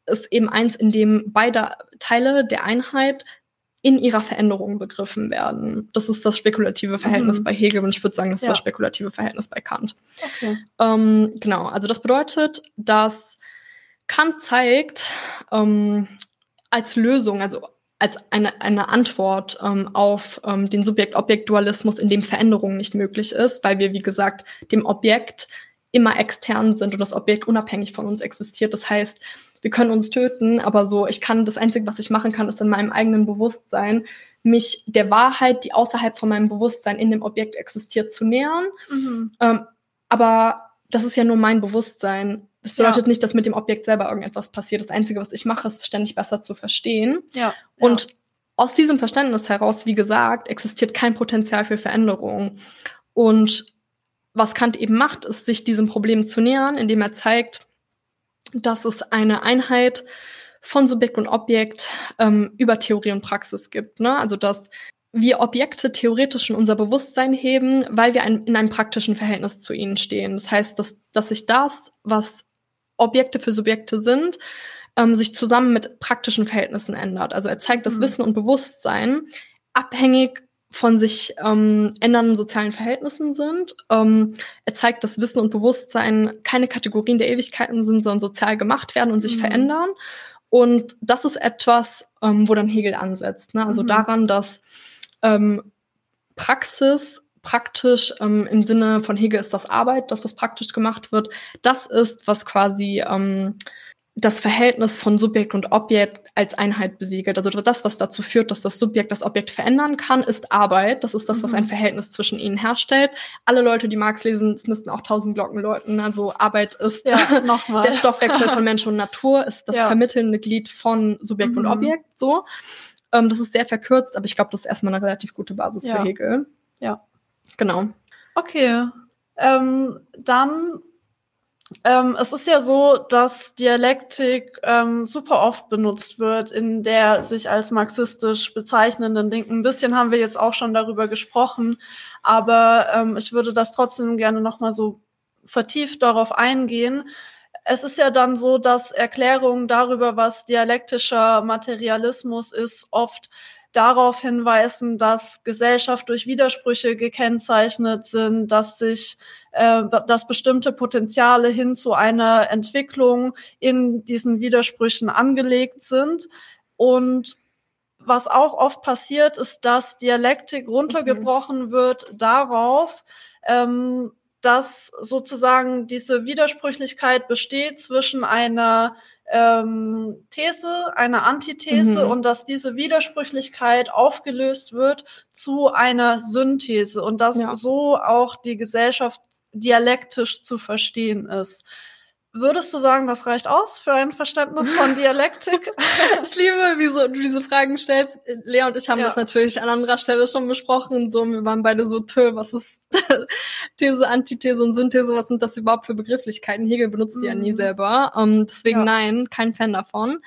ist eben eins, in dem beide Teile der Einheit in ihrer Veränderung begriffen werden. Das ist das spekulative Verhältnis mhm. bei Hegel und ich würde sagen, das ist ja. das spekulative Verhältnis bei Kant. Okay. Ähm, genau, also das bedeutet, dass Kant zeigt, ähm, als Lösung, also als eine, eine Antwort ähm, auf ähm, den Subjekt-Objekt-Dualismus, in dem Veränderung nicht möglich ist, weil wir, wie gesagt, dem Objekt immer extern sind und das Objekt unabhängig von uns existiert. Das heißt, wir können uns töten, aber so, ich kann, das Einzige, was ich machen kann, ist in meinem eigenen Bewusstsein, mich der Wahrheit, die außerhalb von meinem Bewusstsein in dem Objekt existiert, zu nähern. Mhm. Ähm, aber das ist ja nur mein Bewusstsein. Das bedeutet ja. nicht, dass mit dem Objekt selber irgendetwas passiert. Das Einzige, was ich mache, ist ständig besser zu verstehen. Ja. Und ja. aus diesem Verständnis heraus, wie gesagt, existiert kein Potenzial für Veränderung. Und was Kant eben macht, ist, sich diesem Problem zu nähern, indem er zeigt, dass es eine Einheit von Subjekt und Objekt ähm, über Theorie und Praxis gibt. Ne? Also dass wir Objekte theoretisch in unser Bewusstsein heben, weil wir ein, in einem praktischen Verhältnis zu ihnen stehen. Das heißt, dass, dass sich das, was Objekte für Subjekte sind, ähm, sich zusammen mit praktischen Verhältnissen ändert. Also er zeigt, dass mhm. Wissen und Bewusstsein abhängig von sich ähm, ändernden sozialen Verhältnissen sind. Ähm, er zeigt, dass Wissen und Bewusstsein keine Kategorien der Ewigkeiten sind, sondern sozial gemacht werden und sich mhm. verändern. Und das ist etwas, ähm, wo dann Hegel ansetzt. Ne? Also mhm. daran, dass ähm, Praxis praktisch ähm, im Sinne von Hegel ist das Arbeit, das, was praktisch gemacht wird. Das ist, was quasi ähm, das Verhältnis von Subjekt und Objekt als Einheit besiegelt. Also das, was dazu führt, dass das Subjekt das Objekt verändern kann, ist Arbeit. Das ist das, was mhm. ein Verhältnis zwischen ihnen herstellt. Alle Leute, die Marx lesen, es müssten auch tausend Glocken läuten. Also Arbeit ist ja, der Stoffwechsel von Mensch und Natur, ist das ja. vermittelnde Glied von Subjekt mhm. und Objekt. So, ähm, das ist sehr verkürzt, aber ich glaube, das ist erstmal eine relativ gute Basis ja. für Hegel. Ja. Genau. Okay. Ähm, dann, ähm, es ist ja so, dass Dialektik ähm, super oft benutzt wird in der sich als marxistisch bezeichnenden Linken. Ein bisschen haben wir jetzt auch schon darüber gesprochen, aber ähm, ich würde das trotzdem gerne nochmal so vertieft darauf eingehen. Es ist ja dann so, dass Erklärungen darüber, was dialektischer Materialismus ist, oft darauf hinweisen, dass Gesellschaft durch Widersprüche gekennzeichnet sind, dass sich, äh, dass bestimmte Potenziale hin zu einer Entwicklung in diesen Widersprüchen angelegt sind. Und was auch oft passiert, ist, dass Dialektik runtergebrochen mhm. wird darauf, ähm, dass sozusagen diese Widersprüchlichkeit besteht zwischen einer ähm, These, einer Antithese mhm. und dass diese Widersprüchlichkeit aufgelöst wird zu einer Synthese und dass ja. so auch die Gesellschaft dialektisch zu verstehen ist. Würdest du sagen, das reicht aus für ein Verständnis von Dialektik? ich liebe, wie so, du diese Fragen stellst. Lea und ich haben ja. das natürlich an anderer Stelle schon besprochen. So, wir waren beide so, tö, was ist These, Antithese und Synthese? Was sind das überhaupt für Begrifflichkeiten? Hegel benutzt die ja nie mhm. selber. Um, ähm, deswegen ja. nein, kein Fan davon.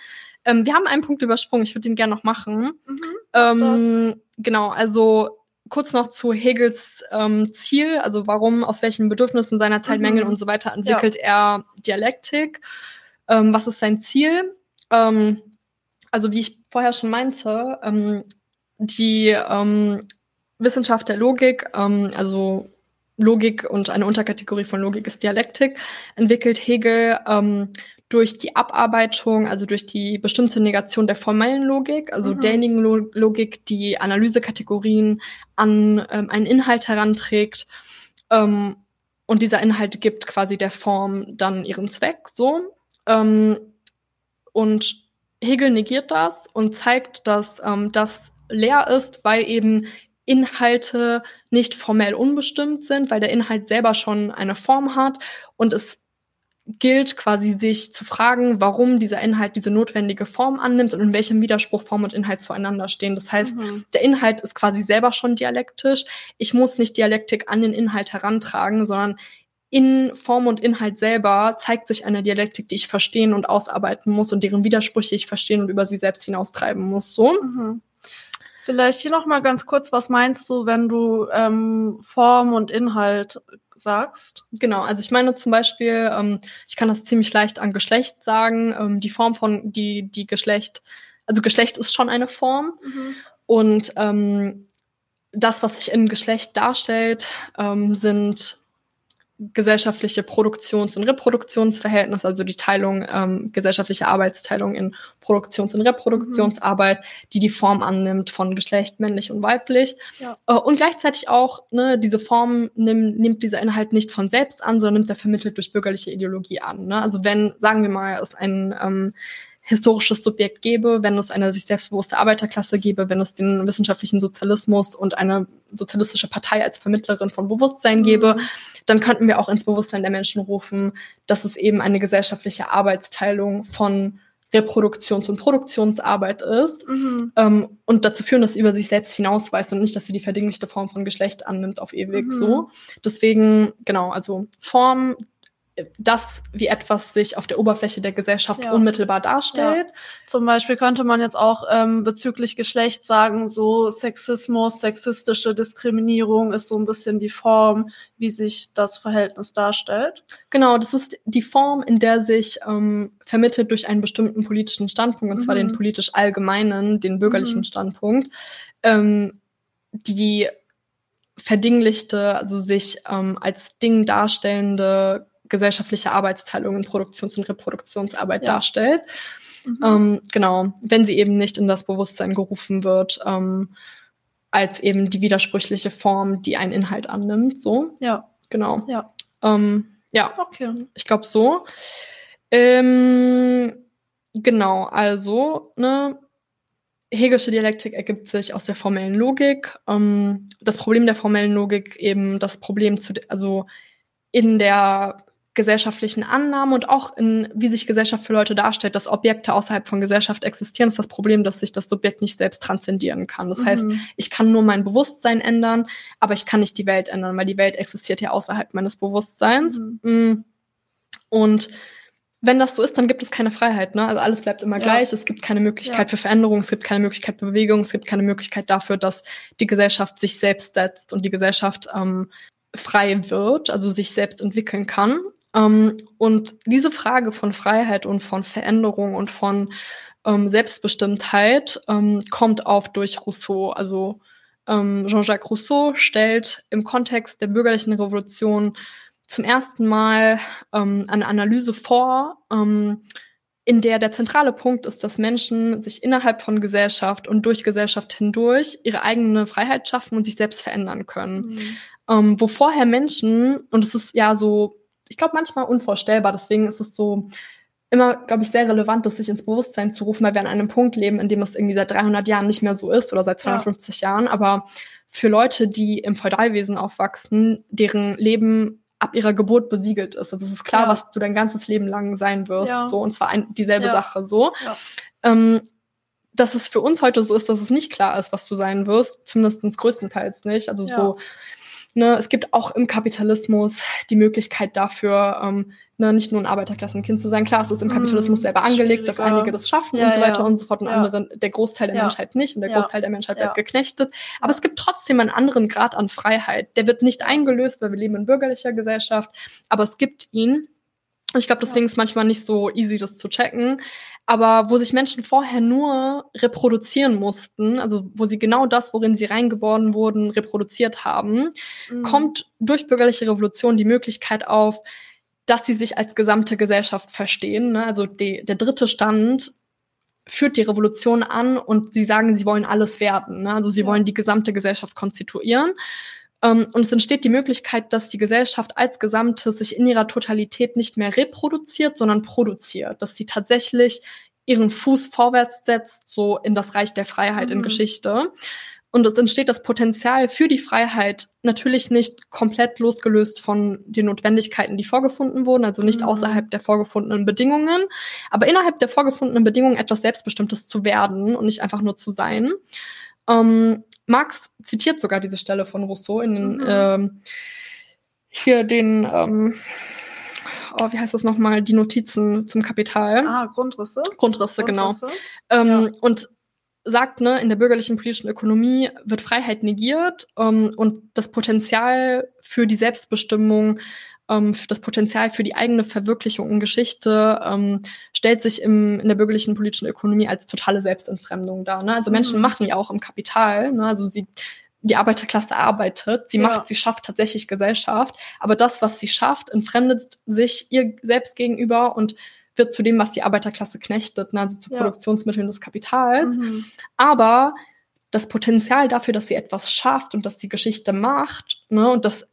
Ähm, wir haben einen Punkt übersprungen. Ich würde den gerne noch machen. Mhm, ähm, genau, also kurz noch zu Hegels ähm, Ziel, also warum, aus welchen Bedürfnissen seiner Zeit, mhm. Mängeln und so weiter entwickelt ja. er Dialektik. Ähm, was ist sein Ziel? Ähm, also wie ich vorher schon meinte, ähm, die ähm, Wissenschaft der Logik, ähm, also Logik und eine Unterkategorie von Logik ist Dialektik, entwickelt Hegel durch die Abarbeitung, also durch die bestimmte Negation der formellen Logik, also mhm. derjenigen Logik, die Analysekategorien an ähm, einen Inhalt heranträgt. Ähm, und dieser Inhalt gibt quasi der Form dann ihren Zweck, so. Ähm, und Hegel negiert das und zeigt, dass ähm, das leer ist, weil eben Inhalte nicht formell unbestimmt sind, weil der Inhalt selber schon eine Form hat und es gilt quasi sich zu fragen, warum dieser Inhalt diese notwendige Form annimmt und in welchem Widerspruch Form und Inhalt zueinander stehen. Das heißt, mhm. der Inhalt ist quasi selber schon dialektisch. Ich muss nicht Dialektik an den Inhalt herantragen, sondern in Form und Inhalt selber zeigt sich eine Dialektik, die ich verstehen und ausarbeiten muss und deren Widersprüche ich verstehen und über sie selbst hinaustreiben muss. So. Mhm. Vielleicht hier noch mal ganz kurz, was meinst du, wenn du ähm, Form und Inhalt sagst. Genau, also ich meine zum Beispiel, ähm, ich kann das ziemlich leicht an Geschlecht sagen, ähm, die Form von, die, die Geschlecht, also Geschlecht ist schon eine Form mhm. und ähm, das, was sich in Geschlecht darstellt, ähm, sind gesellschaftliche Produktions- und Reproduktionsverhältnis, also die Teilung, ähm, gesellschaftliche Arbeitsteilung in Produktions- und Reproduktionsarbeit, mhm. die die Form annimmt von Geschlecht, männlich und weiblich. Ja. Äh, und gleichzeitig auch, ne, diese Form nimm, nimmt dieser Inhalt nicht von selbst an, sondern nimmt er vermittelt durch bürgerliche Ideologie an. Ne? Also wenn, sagen wir mal, es ein ähm, historisches Subjekt gäbe, wenn es eine sich selbstbewusste Arbeiterklasse gäbe, wenn es den wissenschaftlichen Sozialismus und eine sozialistische Partei als Vermittlerin von Bewusstsein gäbe, mhm. dann könnten wir auch ins Bewusstsein der Menschen rufen, dass es eben eine gesellschaftliche Arbeitsteilung von Reproduktions- und Produktionsarbeit ist mhm. ähm, und dazu führen, dass sie über sich selbst hinausweist und nicht, dass sie die verdinglichte Form von Geschlecht annimmt auf ewig mhm. so. Deswegen, genau, also Form, das, wie etwas sich auf der Oberfläche der Gesellschaft ja. unmittelbar darstellt. Ja. Zum Beispiel könnte man jetzt auch ähm, bezüglich Geschlecht sagen, so Sexismus, sexistische Diskriminierung ist so ein bisschen die Form, wie sich das Verhältnis darstellt. Genau, das ist die Form, in der sich ähm, vermittelt durch einen bestimmten politischen Standpunkt, und mhm. zwar den politisch allgemeinen, den bürgerlichen mhm. Standpunkt, ähm, die verdinglichte, also sich ähm, als Ding darstellende gesellschaftliche Arbeitsteilung in Produktions- und Reproduktionsarbeit ja. darstellt. Mhm. Ähm, genau, wenn sie eben nicht in das Bewusstsein gerufen wird, ähm, als eben die widersprüchliche Form, die einen Inhalt annimmt. So. Ja. Genau. Ja. Ähm, ja. Okay. Ich glaube so. Ähm, genau, also, ne, Hegelsche Dialektik ergibt sich aus der formellen Logik. Ähm, das Problem der formellen Logik eben das Problem zu, also in der gesellschaftlichen Annahmen und auch in, wie sich Gesellschaft für Leute darstellt, dass Objekte außerhalb von Gesellschaft existieren, ist das Problem, dass sich das Subjekt nicht selbst transzendieren kann. Das mhm. heißt, ich kann nur mein Bewusstsein ändern, aber ich kann nicht die Welt ändern, weil die Welt existiert ja außerhalb meines Bewusstseins. Mhm. Mm. Und wenn das so ist, dann gibt es keine Freiheit. Ne? Also alles bleibt immer ja. gleich. Es gibt keine Möglichkeit ja. für Veränderung, es gibt keine Möglichkeit für Bewegung, es gibt keine Möglichkeit dafür, dass die Gesellschaft sich selbst setzt und die Gesellschaft ähm, frei wird, also sich selbst entwickeln kann. Ähm, und diese Frage von Freiheit und von Veränderung und von ähm, Selbstbestimmtheit ähm, kommt auf durch Rousseau. Also Jean-Jacques Rousseau stellt im Kontext der bürgerlichen Revolution zum ersten Mal eine Analyse vor, in der der zentrale Punkt ist, dass Menschen sich innerhalb von Gesellschaft und durch Gesellschaft hindurch ihre eigene Freiheit schaffen und sich selbst verändern können. Mhm. Ähm, wo vorher Menschen, und es ist ja so, ich glaube manchmal unvorstellbar, deswegen ist es so immer, glaube ich, sehr relevant, das sich ins Bewusstsein zu rufen, weil wir an einem Punkt leben, in dem es irgendwie seit 300 Jahren nicht mehr so ist oder seit 250 ja. Jahren. Aber für Leute, die im Feudalwesen aufwachsen, deren Leben ab ihrer Geburt besiegelt ist. Also es ist klar, ja. was du dein ganzes Leben lang sein wirst. Ja. So, und zwar ein, dieselbe. Sache. So. Ähm, dass es für uns heute so ist, dass es nicht klar ist, was du sein wirst, zumindest größtenteils nicht. Also so, ne, es gibt auch im Kapitalismus die Möglichkeit dafür, ähm, ne, nicht nur ein Arbeiterklassenkind zu sein. Klar, es ist im Kapitalismus selber angelegt, dass einige das schaffen ja, und so weiter ja. und so fort und ja. andere, der Großteil der Menschheit nicht und der Großteil der Menschheit wird geknechtet. Aber es gibt trotzdem einen anderen Grad an Freiheit. Der wird nicht eingelöst, weil wir leben in bürgerlicher Gesellschaft, aber es gibt ihn. Ich glaube, deswegen ist manchmal nicht so easy, das zu checken. Aber wo sich Menschen vorher nur reproduzieren mussten, also wo sie genau das, worin sie reingeboren wurden, reproduziert haben, mhm. kommt durch bürgerliche Revolution die Möglichkeit auf, dass sie sich als gesamte Gesellschaft verstehen. Ne? Also die, der dritte Stand führt die Revolution an und sie sagen, sie wollen alles werden. Ne? Also sie ja. wollen die gesamte Gesellschaft konstituieren. Um, ähm, und es entsteht die Möglichkeit, dass die Gesellschaft als Gesamtes sich in ihrer Totalität nicht mehr reproduziert, sondern produziert. Dass sie tatsächlich ihren Fuß vorwärts setzt, so in das Reich der Freiheit mhm. in Geschichte. Und es entsteht das Potenzial für die Freiheit natürlich nicht komplett losgelöst von den Notwendigkeiten, die vorgefunden wurden, also nicht mhm. außerhalb der vorgefundenen Bedingungen, aber innerhalb der vorgefundenen Bedingungen etwas Selbstbestimmtes zu werden und nicht einfach nur zu sein. Ähm, Marx zitiert sogar diese Stelle von Rousseau in den, mhm. ähm, hier den, ähm, oh, wie heißt das nochmal, die Notizen zum Kapital. Ah, Grundrisse. Grundrisse, genau. Grundrisse. genau. Ähm, ja. Und sagt, ne, in der bürgerlichen politischen Ökonomie wird Freiheit negiert ähm, und das Potenzial für die Selbstbestimmung, ähm, das Potenzial für die eigene Verwirklichung in Geschichte ähm, stellt sich im, in der bürgerlichen politischen Ökonomie als totale Selbstentfremdung dar. Ne? Also Menschen mhm. machen ja auch im Kapital, ne? also sie die Arbeiterklasse arbeitet, sie ja. macht, sie schafft tatsächlich Gesellschaft, aber das, was sie schafft, entfremdet sich ihr selbst gegenüber und wird zu dem, was die Arbeiterklasse knechtet, ne, also zu ja. Produktionsmitteln des Kapitals. Mhm. Aber das Potenzial dafür, dass sie etwas schafft und dass die Geschichte macht, ne, und dass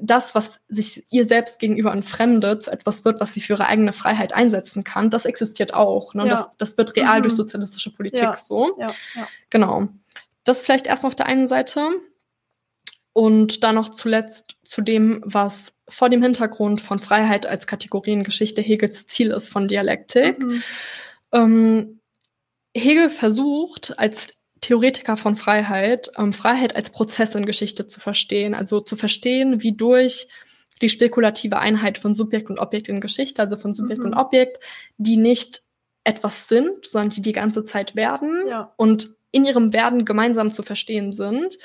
das, was sich ihr selbst gegenüber entfremdet, zu etwas wird, was sie für ihre eigene Freiheit einsetzen kann, das existiert auch. Ne? Ja. Das, das wird real mhm. durch sozialistische Politik ja. so. Ja. Genau. Das vielleicht erstmal auf der einen Seite. Und dann noch zuletzt zu dem, was vor dem Hintergrund von Freiheit als Kategoriengeschichte Hegels Ziel ist von Dialektik. Mhm. Ähm, Hegel versucht als Theoretiker von Freiheit, ähm, Freiheit als Prozess in Geschichte zu verstehen, also zu verstehen, wie durch die spekulative Einheit von Subjekt und Objekt in Geschichte, also von Subjekt mhm. und Objekt, die nicht etwas sind, sondern die die ganze Zeit werden ja. und in ihrem Werden gemeinsam zu verstehen sind,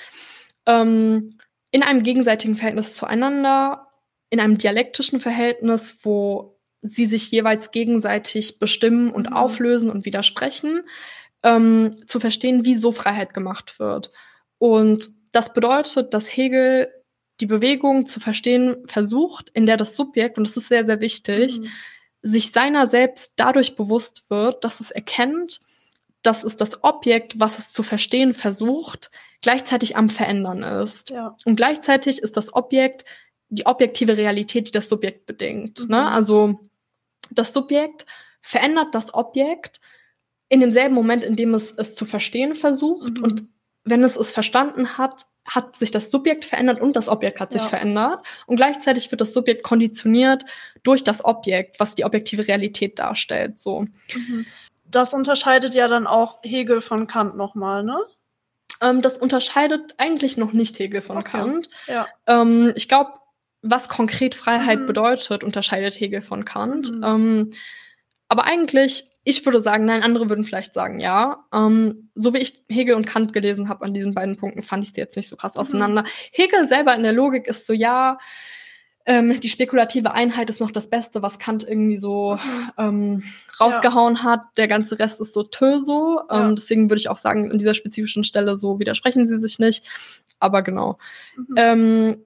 ähm, in einem gegenseitigen Verhältnis zueinander in einem dialektischen Verhältnis, wo sie sich jeweils gegenseitig bestimmen und mhm. auflösen und widersprechen, ähm, zu verstehen, wie so Freiheit gemacht wird. Und das bedeutet, dass Hegel die Bewegung zu verstehen versucht, in der das Subjekt, und das ist sehr, sehr wichtig, mhm. sich seiner selbst dadurch bewusst wird, dass es erkennt, dass es das Objekt, was es zu verstehen versucht, gleichzeitig am Verändern ist. Ja. Und gleichzeitig ist das Objekt die objektive Realität, die das Subjekt bedingt. Ne? Mhm. Ne? Also das Subjekt verändert das Objekt in demselben Moment, in dem es es zu verstehen versucht. Mhm. Und wenn es es verstanden hat, hat sich das Subjekt verändert und das Objekt hat ja. sich verändert. Und gleichzeitig wird das Subjekt konditioniert durch das Objekt, was die objektive Realität darstellt. So. Mhm. Das unterscheidet ja dann auch Hegel von Kant nochmal, ne? Ähm, das unterscheidet eigentlich noch nicht Hegel von okay. Kant. Ja. Ähm, ich glaube, was konkret Freiheit mhm. bedeutet, unterscheidet Hegel von Kant. Mhm. Ähm, aber eigentlich ich würde sagen, nein, andere würden vielleicht sagen, ja. Ähm, so wie ich Hegel und Kant gelesen habe an diesen beiden Punkten, fand ich sie jetzt nicht so krass mhm. auseinander. Hegel selber in der Logik ist so, ja, ähm, die spekulative Einheit ist noch das Beste, was Kant irgendwie so mhm. ähm, rausgehauen ja. hat. Der ganze Rest ist so Töso. Ähm, ja. Deswegen würde ich auch sagen, an dieser spezifischen Stelle so widersprechen sie sich nicht. Aber genau. Mhm. Ähm,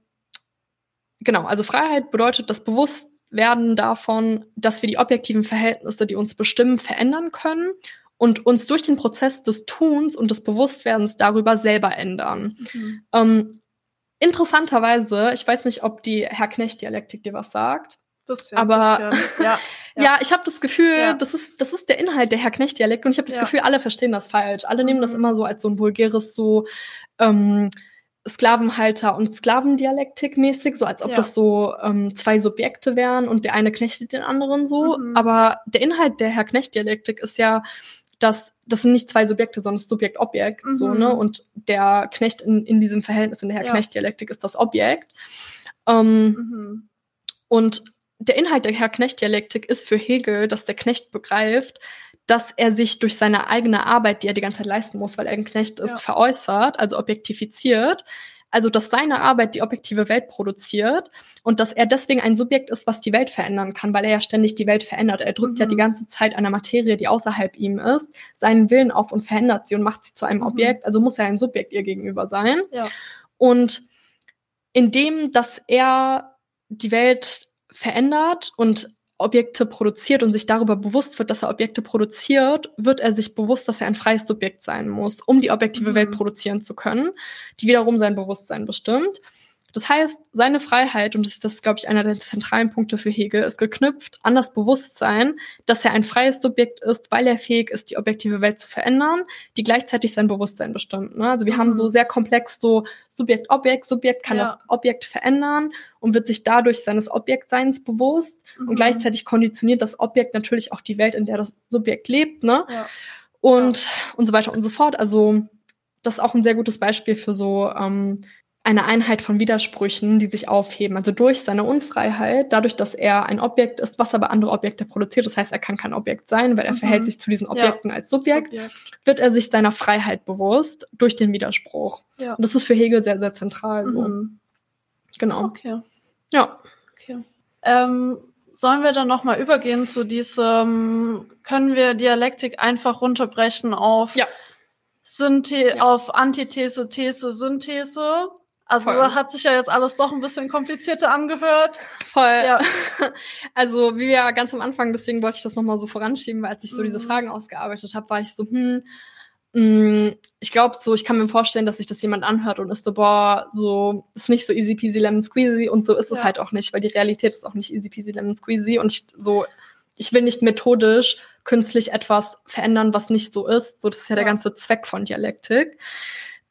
genau, also Freiheit bedeutet das Bewusstwerden davon, dass wir die objektiven Verhältnisse, die uns bestimmen, verändern können und uns durch den Prozess des Tuns und des Bewusstwerdens darüber selber ändern. Mhm. Ähm, interessanterweise, ich weiß nicht, ob die Herr Knecht-Dialektik dir was sagt. Bisschen, aber bisschen. Ja, ja. ja, ich habe das Gefühl, ja. das ist das ist der Inhalt der Herr Knecht Dialekt und ich habe das Gefühl, alle verstehen das falsch. Alle mhm. nehmen das mhm. immer so als so ein vulgäres so ähm, Sklavenhalter und Sklavendialektik mäßig, so als ob das so ähm, zwei Subjekte wären und der eine knechtet den anderen so. Mhm. Aber der Inhalt der Herr Knecht Dialektik ist ja dass das sind nicht zwei Subjekte, sondern Subjekt-Objekt, mhm. so, ne? Und der Knecht in, in diesem Verhältnis, in der Herr-Knecht-Dialektik ist das Objekt. Ähm, mhm. Und der Inhalt der Herr-Knecht-Dialektik ist für Hegel, dass der Knecht begreift, dass er sich durch seine eigene Arbeit, die er die ganze Zeit leisten muss, weil er ein Knecht ist, ja. veräußert, also objektifiziert, also, dass seine Arbeit die objektive Welt produziert und dass er deswegen ein Subjekt ist, was die Welt verändern kann, weil er ja ständig die Welt verändert. Er drückt mhm. ja die ganze Zeit einer Materie, die außerhalb ihm ist, seinen Willen auf und verändert sie und macht sie zu einem mhm. Objekt. Also muss er ein Subjekt ihr gegenüber sein. Ja. Und indem, dass er die Welt verändert und Objekte produziert und sich darüber bewusst wird, dass er Objekte produziert, wird er sich bewusst, dass er ein freies Subjekt sein muss, um die objektive mhm. Welt produzieren zu können, die wiederum sein Bewusstsein bestimmt. Das heißt, seine Freiheit, und das ist, das, glaube ich, einer der zentralen Punkte für Hegel, ist geknüpft an das Bewusstsein, dass er ein freies Subjekt ist, weil er fähig ist, die objektive Welt zu verändern, die gleichzeitig sein Bewusstsein bestimmt. Ne? Also wir mhm. haben so mhm. sehr komplex so Subjekt-Objekt. Subjekt kann ja. das Objekt verändern und wird sich dadurch seines Objektseins bewusst. Mhm. Und gleichzeitig konditioniert das Objekt natürlich auch die Welt, in der das Subjekt lebt. Ne? Ja. Und, ja. und so weiter und so fort. Also das ist auch ein sehr gutes Beispiel für so ähm, eine Einheit von Widersprüchen, die sich aufheben. Also durch seine Unfreiheit, dadurch, dass er ein Objekt ist, was aber andere Objekte produziert, das heißt, er kann kein Objekt sein, weil er mhm. verhält sich zu diesen Objekten ja. als Subjekt, Subjekt, wird er sich seiner Freiheit bewusst durch den Widerspruch. Ja. Und das ist für Hegel sehr, sehr zentral. Mhm. So. Genau. Okay. Ja. Okay. Ähm, sollen wir dann nochmal übergehen zu diesem, können wir Dialektik einfach runterbrechen auf ja. Synthe ja. auf Antithese, These, Synthese? Also Voll. hat sich ja jetzt alles doch ein bisschen komplizierter angehört. Voll. Ja. Also wie ja ganz am Anfang, deswegen wollte ich das nochmal so voranschieben, weil als ich so mhm. diese Fragen ausgearbeitet habe, war ich so, hm, mh, mm, ich glaube so, ich kann mir vorstellen, dass sich das jemand anhört und ist so, boah, so ist nicht so easy peasy lemon squeezy und so ist ja. es halt auch nicht, weil die Realität ist auch nicht easy peasy lemon squeezy und ich so, ich will nicht methodisch künstlich etwas verändern, was nicht so ist. So, das ist ja, ja. der ganze Zweck von Dialektik.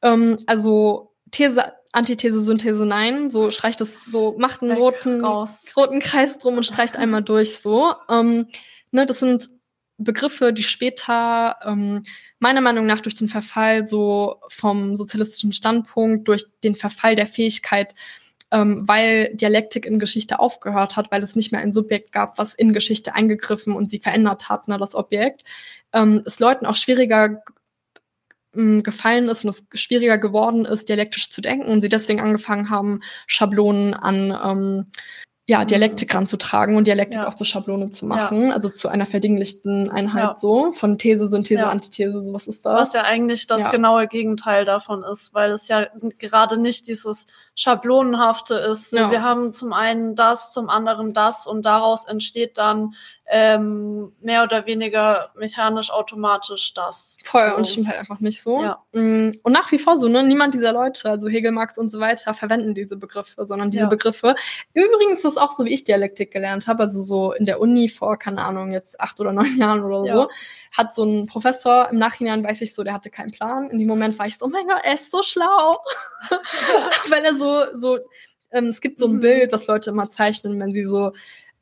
Ähm, also These, Antithese, Synthese, nein. So streicht es, so macht einen roten, roten Kreis drum und streicht einmal durch. So, ähm, ne, das sind Begriffe, die später ähm, meiner Meinung nach durch den Verfall so vom sozialistischen Standpunkt, durch den Verfall der Fähigkeit, ähm, weil Dialektik in Geschichte aufgehört hat, weil es nicht mehr ein Subjekt gab, was in Geschichte eingegriffen und sie verändert hat, ne, das Objekt, ähm, es Leuten auch schwieriger ähm, gefallen ist und es schwieriger geworden ist, dialektisch zu denken und sie deswegen angefangen haben, Schablonen an ähm, ja, mhm. Dialektik ranzutragen und Dialektik ja. auch zur Schablone zu machen, ja. also zu einer verdinglichten Einheit ja. so, von These, Synthese, Antithese, so was ist das? Was ja eigentlich das genaue Gegenteil davon ist, weil es ja gerade nicht dieses Schablonenhafte ist. Wir haben zum einen das, zum anderen das und daraus entsteht dann ähm, mehr oder weniger mechanisch automatisch das. Voll, so. und stimmt halt einfach nicht so. Ja. Mm, und nach wie vor so, ne, niemand dieser Leute, also Hegel, Marx und so weiter, verwenden diese Begriffe, sondern diese ja. Begriffe. Übrigens ist es auch so, wie ich Dialektik gelernt habe, also so in der Uni vor, keine Ahnung, jetzt acht oder neun Jahren oder ja. so, hat so ein Professor, im Nachhinein weiß ich so, der hatte keinen Plan. In dem Moment war ich so, oh mein Gott, er ist so schlau. Weil er so, so, ähm, es gibt so ein mhm. Bild, was Leute immer zeichnen, wenn sie so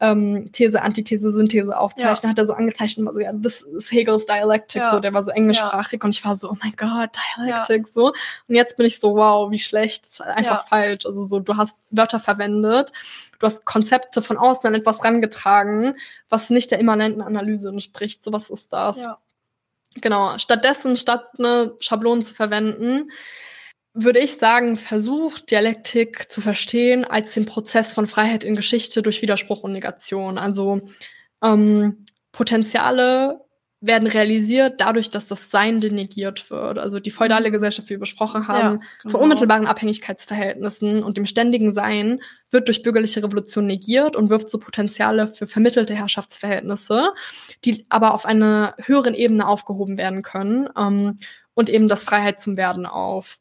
ähm, These, Antithese, Synthese aufzeichnen, ja. hat er so angezeichnet, immer so, ja, this is Hegel's Dialectic, ja. so, der war so englischsprachig und ich war so, oh mein Gott, Dialectic, so. Und jetzt bin ich so, wow, wie schlecht, ist einfach falsch. Also so, du hast Wörter verwendet, du hast Konzepte von außen an etwas rangetragen, was nicht der immanenten Analyse entspricht. So, was ist das? Genau. Stattdessen, statt eine Schablone zu verwenden, würde ich sagen, versucht Dialektik zu verstehen als den Prozess von Freiheit in Geschichte durch Widerspruch und Negation. Also ähm, Potenziale werden realisiert dadurch, dass das Seiende negiert wird. Also die feudale mhm. Gesellschaft, wie wir besprochen haben, ja, genau. von unmittelbaren Abhängigkeitsverhältnissen und dem ständigen Sein wird durch bürgerliche Revolution negiert und wirft so Potenziale für vermittelte Herrschaftsverhältnisse, die aber auf einer höheren Ebene aufgehoben werden können ähm, und eben das Freiheit zum Werden auf.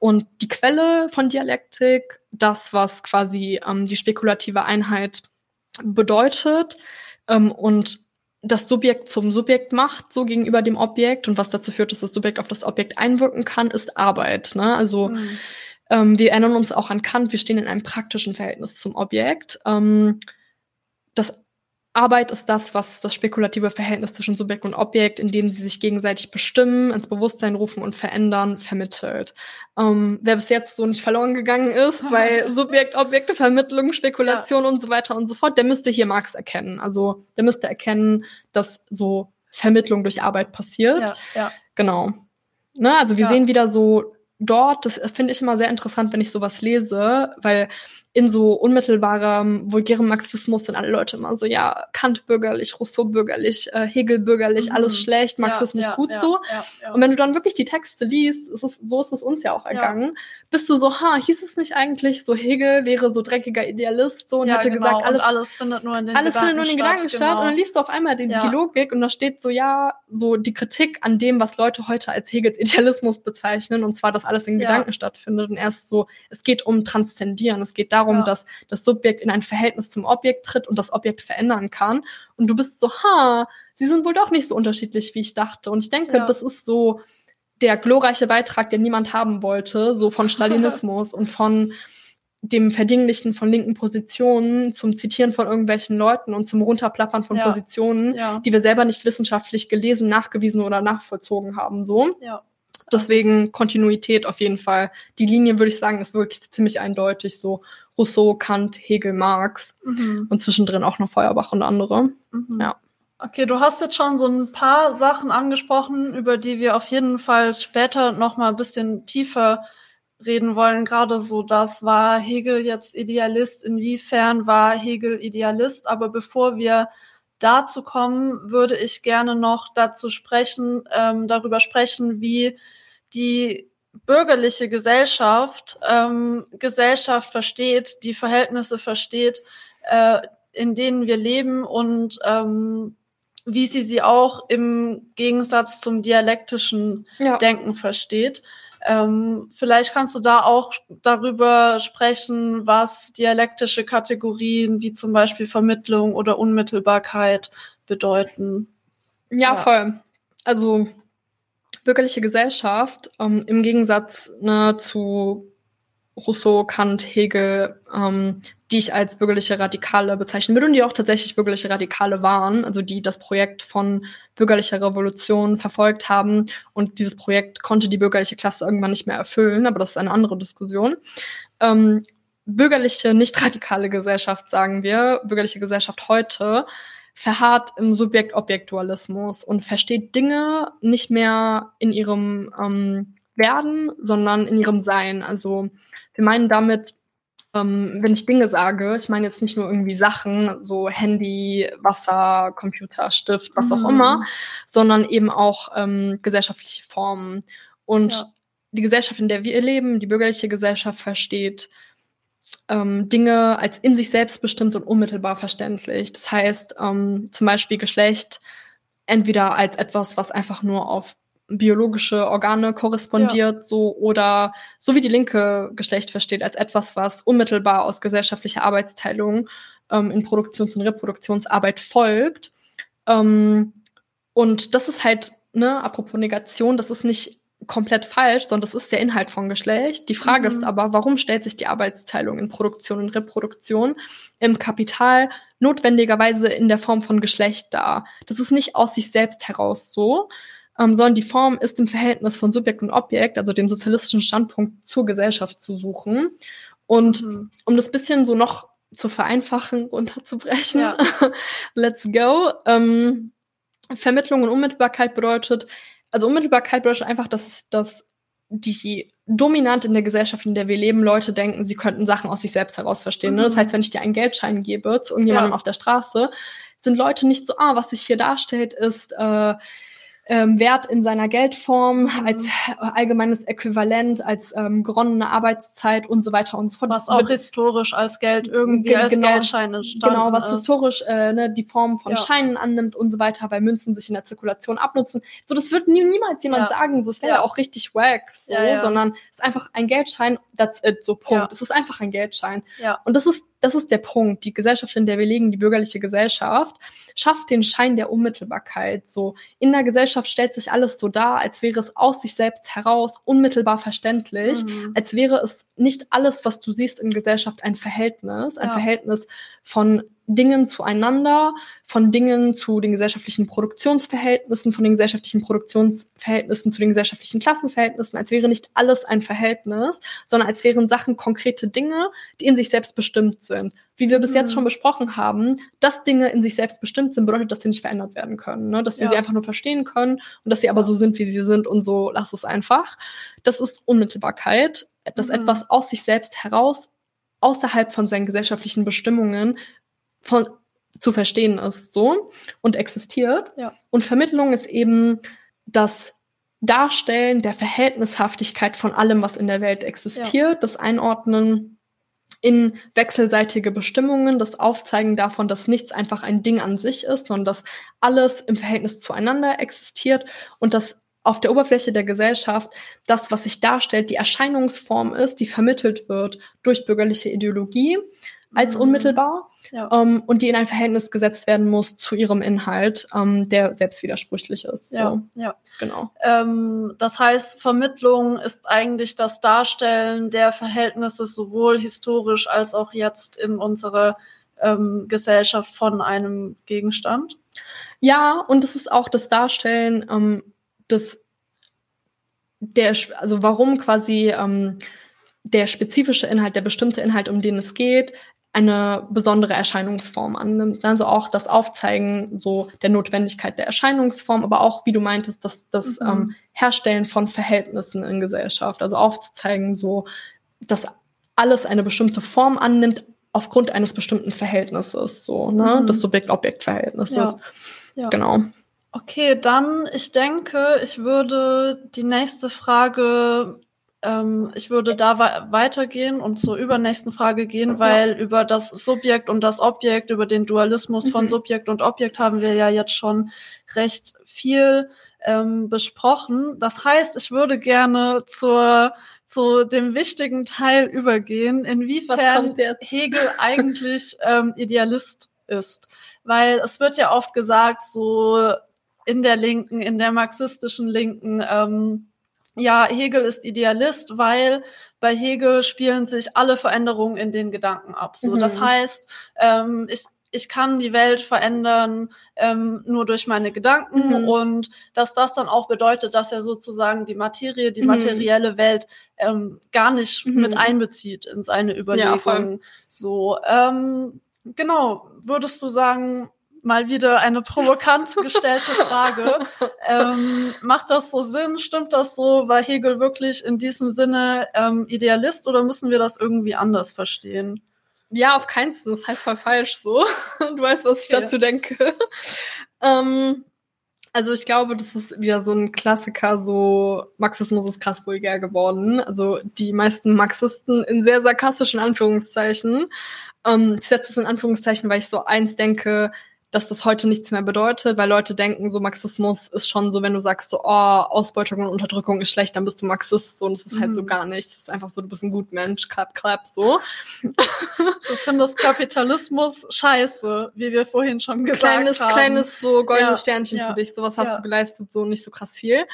Und die Quelle von Dialektik, das, was quasi ähm, die spekulative Einheit bedeutet ähm, und das Subjekt zum Subjekt macht, so gegenüber dem Objekt und was dazu führt, dass das Subjekt auf das Objekt einwirken kann, ist Arbeit. Ne? Also mhm. ähm, wir erinnern uns auch an Kant, wir stehen in einem praktischen Verhältnis zum Objekt. Ähm, das Arbeit ist das, was das spekulative Verhältnis zwischen Subjekt und Objekt, in dem sie sich gegenseitig bestimmen, ins Bewusstsein rufen und verändern, vermittelt. Ähm, wer bis jetzt so nicht verloren gegangen ist bei Subjekt-Objekte-Vermittlung, Spekulation ja. und so weiter und so fort, der müsste hier Marx erkennen. Also der müsste erkennen, dass so Vermittlung durch Arbeit passiert. Ja, ja. Genau. Ne, also wir sehen wieder so dort, das finde ich immer sehr interessant, wenn ich sowas lese, weil in so unmittelbarem, vulgärem Marxismus sind alle Leute immer so, ja, Kant bürgerlich, Rousseau bürgerlich, äh, Hegel bürgerlich, mhm. alles schlecht, Marxismus ja, ja, gut ja, so. Und wenn du dann wirklich die Texte liest, ist es, so ist es uns ja auch ergangen, bist du so, ha, hieß es nicht eigentlich, so Hegel wäre so dreckiger Idealist so und hätte genau. gesagt, alles, alles findet nur in den alles Gedanken nur in den Gedanken statt, genau. und dann liest du auf einmal die, die Logik und da steht so, ja, so die Kritik an dem, was Leute heute als Hegels Idealismus bezeichnen, und zwar, dass alles in Gedanken stattfindet und erst so, es geht um Transzendieren, es geht darum, darum, ja. dass das Subjekt in ein Verhältnis zum Objekt tritt und das Objekt verändern kann. Und du bist so, ha, sie sind wohl doch nicht so unterschiedlich, wie ich dachte. Und ich denke, ja. das ist so der glorreiche Beitrag, den niemand haben wollte, so von Stalinismus und von dem Verdinglichen von linken Positionen, zum Zitieren von irgendwelchen Leuten und zum Runterplappern von ja. Positionen, die wir selber nicht wissenschaftlich gelesen, nachgewiesen oder nachvollzogen haben, so. Ja. Deswegen Kontinuität auf jeden Fall. Die Linie, würde ich sagen, ist wirklich ziemlich eindeutig so. Rousseau, Kant, Hegel, Marx mhm. und zwischendrin auch noch Feuerbach und andere. Mhm. Ja. Okay, du hast jetzt schon so ein paar Sachen angesprochen, über die wir auf jeden Fall später noch mal ein bisschen tiefer reden wollen. Gerade so, das war Hegel jetzt Idealist, inwiefern war Hegel Idealist? Aber bevor wir dazu kommen, würde ich gerne noch dazu sprechen, ähm, darüber sprechen, wie die bürgerliche Gesellschaft ähm, Gesellschaft versteht, die Verhältnisse versteht, äh, in denen wir leben und ähm, wie sie sie auch im Gegensatz zum dialektischen ja. Denken versteht. Ähm, vielleicht kannst du da auch darüber sprechen, was dialektische Kategorien wie zum Beispiel Vermittlung oder Unmittelbarkeit bedeuten. Ja, ja. voll. Also bürgerliche Gesellschaft ähm, im Gegensatz ne, zu Rousseau, Kant, Hegel, ähm, die ich als bürgerliche Radikale bezeichnen würde und die auch tatsächlich bürgerliche Radikale waren, also die das Projekt von bürgerlicher Revolution verfolgt haben. Und dieses Projekt konnte die bürgerliche Klasse irgendwann nicht mehr erfüllen, aber das ist eine andere Diskussion. Ähm, bürgerliche, nicht radikale Gesellschaft, sagen wir, bürgerliche Gesellschaft heute, verharrt im Subjekt-Objekt-Dualismus und versteht Dinge nicht mehr in ihrem ähm, Werden, sondern in ihrem Sein. Also wir meinen damit, ähm, wenn ich Dinge sage, ich meine jetzt nicht nur irgendwie Sachen, so Handy, Wasser, Computer, Stift, was mhm. auch immer, sondern eben auch ähm, gesellschaftliche Formen. Und ja. die Gesellschaft, in der wir leben, die bürgerliche Gesellschaft, versteht ähm, Dinge als in sich selbst bestimmt und unmittelbar verständlich. Das heißt, ähm, zum Beispiel Geschlecht entweder als etwas, was einfach nur auf biologische Organe korrespondiert, ja. so oder so wie die linke Geschlecht versteht, als etwas, was unmittelbar aus gesellschaftlicher Arbeitsteilung ähm, in Produktions- und Reproduktionsarbeit folgt. Ähm, und das ist halt, ne, apropos Negation, das ist nicht komplett falsch, sondern das ist der Inhalt von Geschlecht. Die Frage Mhm. ist aber, warum stellt sich die Arbeitsteilung in Produktion und Reproduktion im Kapital notwendigerweise in der Form von Geschlecht dar? Das ist nicht aus sich selbst heraus so, ähm, sondern die Form ist im Verhältnis von Subjekt und Objekt, also dem sozialistischen Standpunkt zur Gesellschaft zu suchen. Und Mhm. um das bisschen so noch zu vereinfachen, runterzubrechen, Ja. let's go. Ähm, Vermittlung und Unmittelbarkeit bedeutet, also Unmittelbarkeit bedeutet einfach, dass, dass die dominant in der Gesellschaft, in der wir leben, Leute denken, sie könnten Sachen aus sich selbst heraus verstehen. Ne? Das Mhm. heißt, wenn ich dir einen Geldschein gebe zu irgendjemandem Ja. auf der Straße, sind Leute nicht so, ah, was sich hier darstellt, ist äh, ähm, Wert in seiner Geldform, Mhm. als allgemeines Äquivalent, als ähm, geronnene Arbeitszeit und so weiter und so fort. Was auch historisch als Geld irgendwie Ge- als genau. Geldschein Genau, was ist. historisch äh, ne, die Form von Ja. Scheinen annimmt und so weiter, weil Münzen sich in der Zirkulation abnutzen. So, das wird nie, niemals jemand Ja. sagen, so, es wäre Ja. auch richtig wack, so, sondern es ist einfach ein Geldschein, that's it, so Punkt. Es ist einfach ein Geldschein. Ja. Und das ist, das ist der Punkt. Die Gesellschaft, in der wir leben, die bürgerliche Gesellschaft, schafft den Schein der Unmittelbarkeit. So, in der Gesellschaft stellt sich alles so dar, als wäre es aus sich selbst heraus unmittelbar verständlich Mhm. als wäre es nicht alles, was du siehst in Gesellschaft, ein Verhältnis, ein Ja. Verhältnis von Dingen zueinander, von Dingen zu den gesellschaftlichen Produktionsverhältnissen, von den gesellschaftlichen Produktionsverhältnissen zu den gesellschaftlichen Klassenverhältnissen, als wäre nicht alles ein Verhältnis, sondern als wären Sachen konkrete Dinge, die in sich selbst bestimmt sind. Wie wir bis jetzt Mhm. schon besprochen haben, dass Dinge in sich selbst bestimmt sind, bedeutet, dass sie nicht verändert werden können, ne? dass wir Ja. sie einfach nur verstehen können und dass sie aber so sind, wie sie sind und so lass es einfach. Das ist Unmittelbarkeit, dass Mhm. etwas aus sich selbst heraus, außerhalb von seinen gesellschaftlichen Bestimmungen von, zu verstehen ist, so und existiert. Ja. Und Vermittlung ist eben das Darstellen der Verhältnishaftigkeit von allem, was in der Welt existiert, das Einordnen in wechselseitige Bestimmungen, das Aufzeigen davon, dass nichts einfach ein Ding an sich ist, sondern dass alles im Verhältnis zueinander existiert und dass auf der Oberfläche der Gesellschaft das, was sich darstellt, die Erscheinungsform ist, die vermittelt wird durch bürgerliche Ideologie als Mhm. unmittelbar Ja. ähm, und die in ein Verhältnis gesetzt werden muss zu ihrem Inhalt, ähm, der selbst widersprüchlich ist. So, ja, ja. genau. Ähm, das heißt, Vermittlung ist eigentlich das Darstellen der Verhältnisse sowohl historisch als auch jetzt in unserer ähm, Gesellschaft von einem Gegenstand. Ja, und es ist auch das Darstellen ähm, des der, also warum quasi ähm, der spezifische Inhalt, der bestimmte Inhalt, um den es geht, eine besondere Erscheinungsform annimmt. Also auch das Aufzeigen so der Notwendigkeit der Erscheinungsform, aber auch, wie du meintest, das, das Mhm. ähm, Herstellen von Verhältnissen in Gesellschaft. Also aufzuzeigen, so, dass alles eine bestimmte Form annimmt aufgrund eines bestimmten Verhältnisses, so, ne, Mhm. des Subjekt-Objekt-Verhältnisses. Ja. Ja. Genau. Okay, dann, ich denke, ich würde die nächste Frage, ähm, ich würde da wei- weitergehen und zur übernächsten Frage gehen, weil über das Subjekt und das Objekt, über den Dualismus von Mhm. Subjekt und Objekt haben wir ja jetzt schon recht viel ähm, besprochen. Das heißt, ich würde gerne zur, zu dem wichtigen Teil übergehen, inwiefern? Hegel eigentlich ähm, Idealist ist. Weil es wird ja oft gesagt, so in der Linken, in der marxistischen Linken, ähm, ja, Hegel ist Idealist, weil bei Hegel spielen sich alle Veränderungen in den Gedanken ab. So, Mhm. das heißt, ähm, ich, ich kann die Welt verändern ähm, nur durch meine Gedanken Mhm. und dass das dann auch bedeutet, dass er sozusagen die Materie, die Mhm. materielle Welt ähm, gar nicht Mhm. mit einbezieht in seine Überlegungen. voll. so, ähm, genau, würdest du sagen, mal wieder eine provokant gestellte Frage. ähm, macht das so Sinn? Stimmt das so? War Hegel wirklich in diesem Sinne ähm, Idealist oder müssen wir das irgendwie anders verstehen? Ja, auf keinen Fall. Das ist halt voll falsch so. Du weißt, was ich Okay. dazu denke. ähm, also ich glaube, das ist wieder so ein Klassiker, so Marxismus ist krass vulgär geworden. Also die meisten Marxisten in sehr sarkastischen Anführungszeichen. Ähm, ich setze es in Anführungszeichen, weil ich so eins denke, dass das heute nichts mehr bedeutet, weil Leute denken, so Marxismus ist schon so, wenn du sagst, so, oh, Ausbeutung und Unterdrückung ist schlecht, dann bist du Marxist, so, und das ist halt so Mhm. gar nicht. Das ist einfach so, du bist ein gut Mensch, clap, clap, so. Du findest Kapitalismus scheiße, wie wir vorhin schon gesagt kleines, haben. kleines, so goldenes Ja, Sternchen ja, für dich. Sowas hast ja. du geleistet, so nicht so krass viel.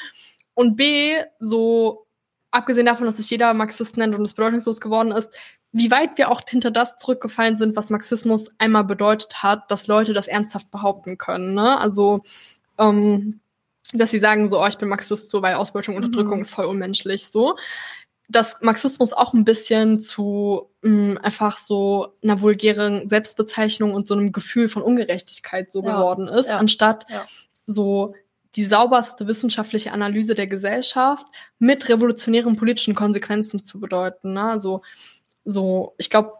und B, so abgesehen davon, dass sich jeder Marxist nennt und es bedeutungslos geworden ist, wie weit wir auch hinter das zurückgefallen sind, was Marxismus einmal bedeutet hat, dass Leute das ernsthaft behaupten können. Ne? Also, ähm, dass sie sagen so, oh, ich bin Marxist, so, weil Ausbeutung und Unterdrückung mhm. ist voll unmenschlich, so. Dass Marxismus auch ein bisschen zu mh, mm, einfach so einer vulgären Selbstbezeichnung und so einem Gefühl von Ungerechtigkeit so ja. geworden ist, ja. anstatt ja. so die sauberste wissenschaftliche Analyse der Gesellschaft mit revolutionären politischen Konsequenzen zu bedeuten. Ne? Also so, ich glaube,